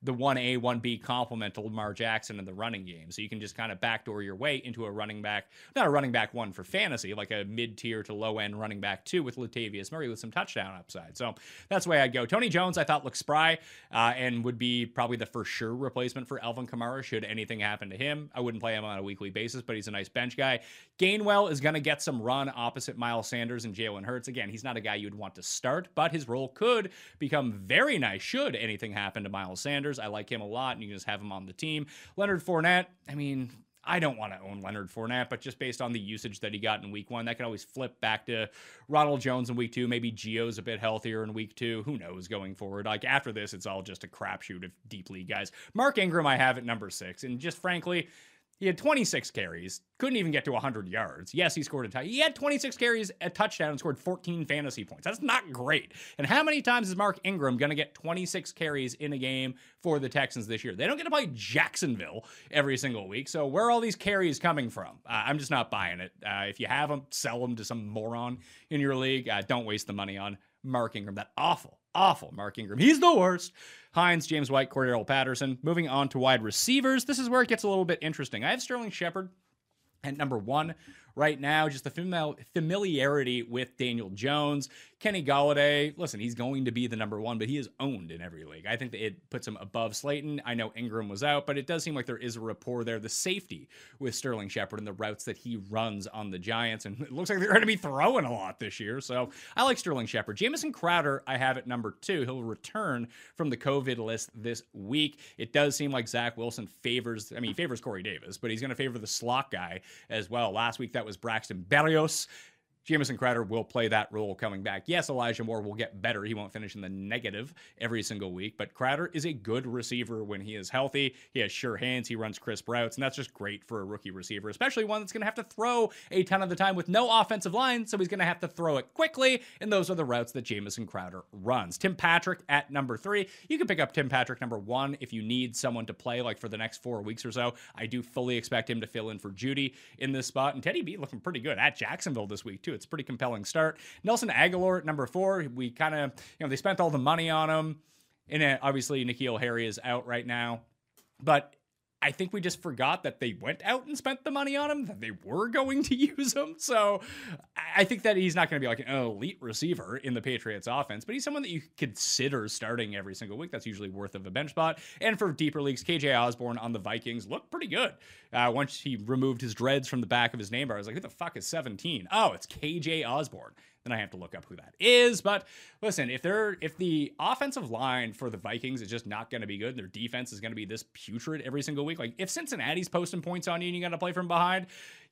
the 1A, 1B complement to Lamar Jackson in the running game. So you can just kind of backdoor your way into a running back, not a running back one for fantasy, like a mid tier to low end running back two with Latavius Murray with some touchdown upside. So that's the way I'd go. Tony Jones, I thought looked spry. Uh, and would be probably the for sure replacement for Alvin Kamara should anything happen to him. I wouldn't play him on a weekly basis, but he's a nice bench guy. Gainwell is going to get some run opposite Miles Sanders and Jalen Hurts. Again, he's not a guy you'd want to start, but his role could become very nice should anything happen to Miles Sanders. I like him a lot, and you can just have him on the team. Leonard Fournette, I mean, I don't want to own Leonard Fournette, but just based on the usage that he got in week one, that can always flip back to Ronald Jones in week two. Maybe Gio's a bit healthier in week two. Who knows going forward? Like after this, it's all just a crapshoot of deep league guys. Mark Ingram, I have at number six. And just frankly, he had 26 carries, couldn't even get to 100 yards. Yes, he scored a touchdown. He had 26 carries, a touchdown, and scored 14 fantasy points. That's not great. And how many times is Mark Ingram going to get 26 carries in a game for the Texans this year? They don't get to play Jacksonville every single week. So where are all these carries coming from? Uh, I'm just not buying it. Uh, if you have them, sell them to some moron in your league. Uh, don't waste the money on Mark Ingram. That awful, awful Mark Ingram. He's the worst. Hines, James White, Cordarrelle Patterson. Moving on to wide receivers. This is where it gets a little bit interesting. I have Sterling Shepard at number one right now. Just the familiarity with Daniel Jones. Kenny Golladay. listen, he's going to be the number one, but he is owned in every league. I think that it puts him above Slayton. I know Ingram was out, but it does seem like there is a rapport there. The safety with Sterling Shepard and the routes that he runs on the Giants, and it looks like they're going to be throwing a lot this year. So I like Sterling Shepard. Jamison Crowder, I have at number two. He'll return from the COVID list this week. It does seem like Zach Wilson favors, I mean, he favors Corey Davis, but he's going to favor the slot guy as well. Last week, that was Braxton Berrios. Jamison Crowder will play that role coming back. Yes, Elijah Moore will get better. He won't finish in the negative every single week, but Crowder is a good receiver when he is healthy. He has sure hands, he runs crisp routes, and that's just great for a rookie receiver, especially one that's going to have to throw a ton of the time with no offensive line, so he's going to have to throw it quickly, and those are the routes that Jamison Crowder runs. Tim Patrick at number three. You can pick up Tim Patrick number one if you need someone to play like for the next four weeks or so. I do fully expect him to fill in for Judy in this spot, and Teddy B looking pretty good at Jacksonville this week, too. It's pretty compelling start. Nelson Agholor at number four. We kind of, you know, they spent all the money on him. And obviously, N'Keal Harry is out right now. But I think we just forgot that they went out and spent the money on him, that they were going to use him. So I think that he's not going to be like an elite receiver in the Patriots offense, but he's someone that you consider starting every single week. That's usually worth of a bench spot. And for deeper leagues, KJ Osborn on the Vikings looked pretty good. Uh, once he removed his dreads from the back of his name bar, I was like, who the fuck is 17? Oh, it's KJ Osborn then I have to look up who that is. But listen, if they're if the offensive line for the Vikings is just not going to be good, and their defense is going to be this putrid every single week, like if Cincinnati's posting points on you and you got to play from behind,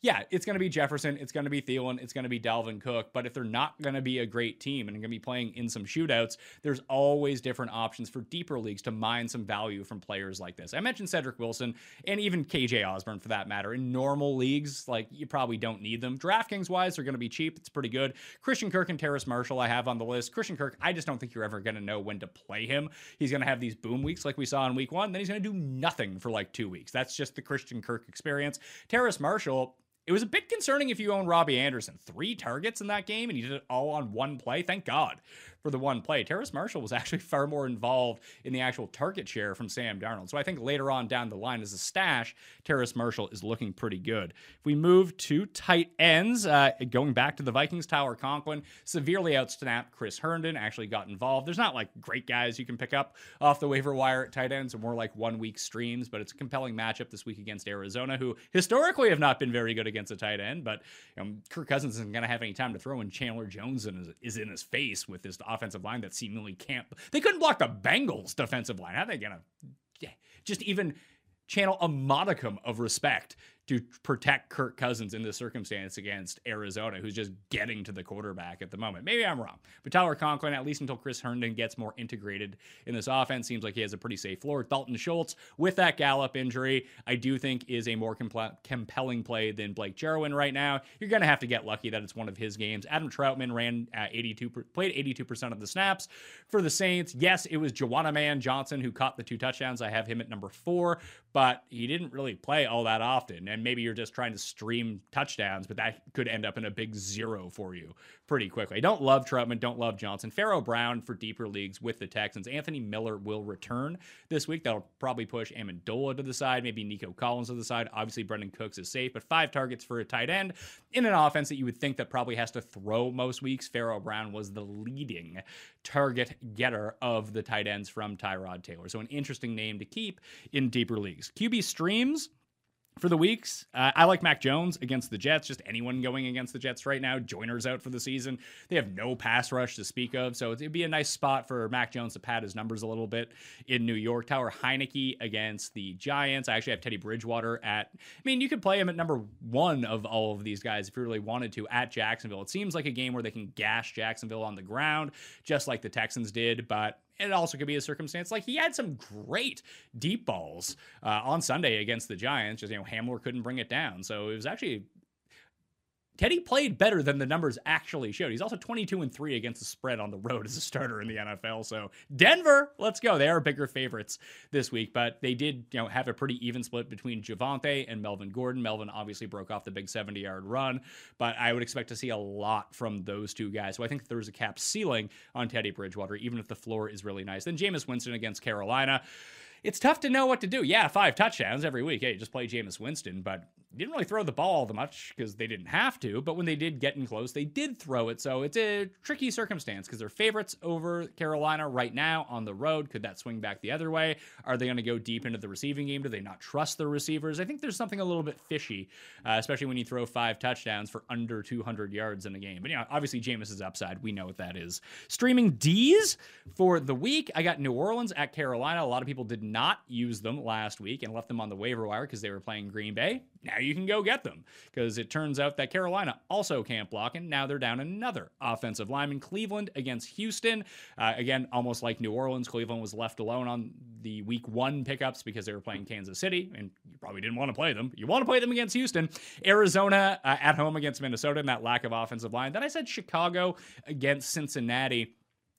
yeah, it's going to be Jefferson, it's going to be Thielen, it's going to be Dalvin Cook. But if they're not going to be a great team and going to be playing in some shootouts, there's always different options for deeper leagues to mine some value from players like this. I mentioned Cedric Wilson and even KJ Osborn for that matter. In normal leagues, like you probably don't need them. DraftKings wise, they're going to be cheap. It's pretty good. Christian Kirk and Terrace Marshall, I have on the list. Christian Kirk, I just don't think you're ever going to know when to play him. He's going to have these boom weeks like we saw in week one, then he's going to do nothing for like two weeks. That's just the Christian Kirk experience. Terrace Marshall, it was a bit concerning if you own Robbie Anderson. Three targets in that game, and he did it all on one play. Thank God for the one play. Terrace Marshall was actually far more involved in the actual target share from Sam Darnold. So I think later on down the line as a stash, Terrace Marshall is looking pretty good. If we move to tight ends, uh, going back to the Vikings, Tyler Conklin severely outsnapped Chris Herndon, actually got involved. There's not like great guys you can pick up off the waiver wire at tight ends, or more like one week streams, but it's a compelling matchup this week against Arizona, who historically have not been very good against a tight end. But you know, Kirk Cousins isn't going to have any time to throw, and Chandler Jones is in his face with this offensive line that seemingly can't. They couldn't block the Bengals' defensive line. How are they gonna just even channel a modicum of respect to protect Kirk Cousins in this circumstance against Arizona, who's just getting to the quarterback at the moment. Maybe I'm wrong, but Tyler Conklin, at least until Chris Herndon gets more integrated in this offense, seems like he has a pretty safe floor. Dalton Schultz, with that Gallup injury, I do think is a more compl- compelling play than Blake Jarwin right now. You're going to have to get lucky that it's one of his games. Adam Trautman ran uh, 82, played 82% of the snaps for the Saints. Yes, it was Juwan Johnson who caught the two touchdowns. I have him at number four, but he didn't really play all that often and maybe you're just trying to stream touchdowns, but that could end up in a big zero for you pretty quickly. Don't love Trautman, don't love Johnson. Pharaoh Brown for deeper leagues with the Texans. Anthony Miller will return this week. That'll probably push Amendola to the side, maybe Nico Collins to the side. Obviously, Brandin Cooks is safe, but five targets for a tight end in an offense that you would think that probably has to throw most weeks. Pharaoh Brown was the leading target getter of the tight ends from Tyrod Taylor. So an interesting name to keep in deeper leagues. QB streams for the weeks. Uh, I like Mac Jones against the Jets. Just anyone going against the Jets right now. Joiner's out for the season. They have no pass rush to speak of, so it'd be a nice spot for Mac Jones to pad his numbers a little bit in New York. Tyler Heinicke against the Giants. I actually have Teddy Bridgewater at. I mean, you could play him at number one of all of these guys if you really wanted to at Jacksonville. It seems like a game where they can gash Jacksonville on the ground, just like the Texans did, but it also could be a circumstance like he had some great deep balls uh, on Sunday against the Giants. Just you know, Hamler couldn't bring it down, so it was actually Teddy played better than the numbers actually showed. He's also 22 and 3 against the spread on the road as a starter in the NFL. So, Denver, let's go. They are bigger favorites this week, but they did, you know, have a pretty even split between Javonte and Melvin Gordon. Melvin obviously broke off the big 70-yard run, but I would expect to see a lot from those two guys. So, I think there's a cap ceiling on Teddy Bridgewater even if the floor is really nice. Then Jameis Winston against Carolina it's tough to know what to do. Yeah, five touchdowns every week. Hey, just play Jameis Winston, but didn't really throw the ball all that much because they didn't have to. But when they did get in close, they did throw it. So it's a tricky circumstance because they're favorites over Carolina right now on the road. Could that swing back the other way? Are they going to go deep into the receiving game? Do they not trust their receivers? I think there's something a little bit fishy, uh, especially when you throw five touchdowns for under 200 yards in a game. But yeah, obviously Jameis is upside. We know what that is. Streaming D's for the week. I got New Orleans at Carolina. A lot of people did not use them last week and left them on the waiver wire because they were playing Green Bay now you can go get them because it turns out that Carolina also can't block, and now they're down another offensive lineman. Cleveland against Houston. Uh, again, almost like New Orleans, Cleveland was left alone on the week one pickups because they were playing Kansas City, and you probably didn't want to play them. You want to play them against Houston. Arizona uh, at home against Minnesota, and that lack of offensive line. Then I said Chicago against Cincinnati.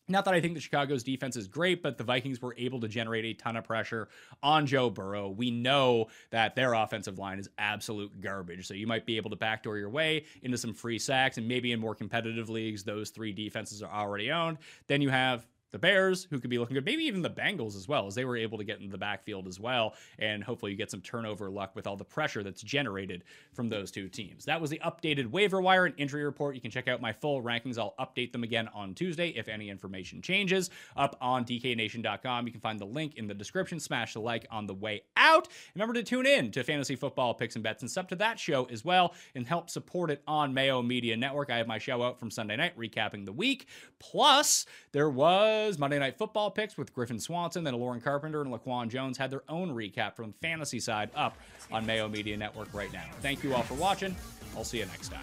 Not that I think the Chicago's defense is great, but the Vikings were able to generate a ton of pressure on Joe Burrow. We know that their offensive line is absolute garbage. So you might be able to backdoor your way into some free sacks, and maybe in more competitive leagues, those three defenses are already owned. Then you have the Bears, who could be looking good, maybe even the Bengals as well, as they were able to get into the backfield as well. And hopefully you get some turnover luck with all the pressure that's generated from those two teams. That was the updated waiver wire and injury report. You can check out my full rankings. I'll update them again on Tuesday if any information changes up on dknation.com. You can find the link in the description. Smash the like on the way out. Remember to tune in to Fantasy Football Picks and Bets and sub to that show as well and help support it on Mayo Media Network. I have my show out from Sunday night recapping the week. Plus, there was Monday Night Football picks with Griffin Swanson. Then Lauren Carpenter and Laquan Jones had their own recap from fantasy side up on Mayo Media Network right now. Thank you all for watching. I'll see you next time.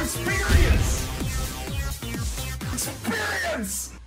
Experience! Experience!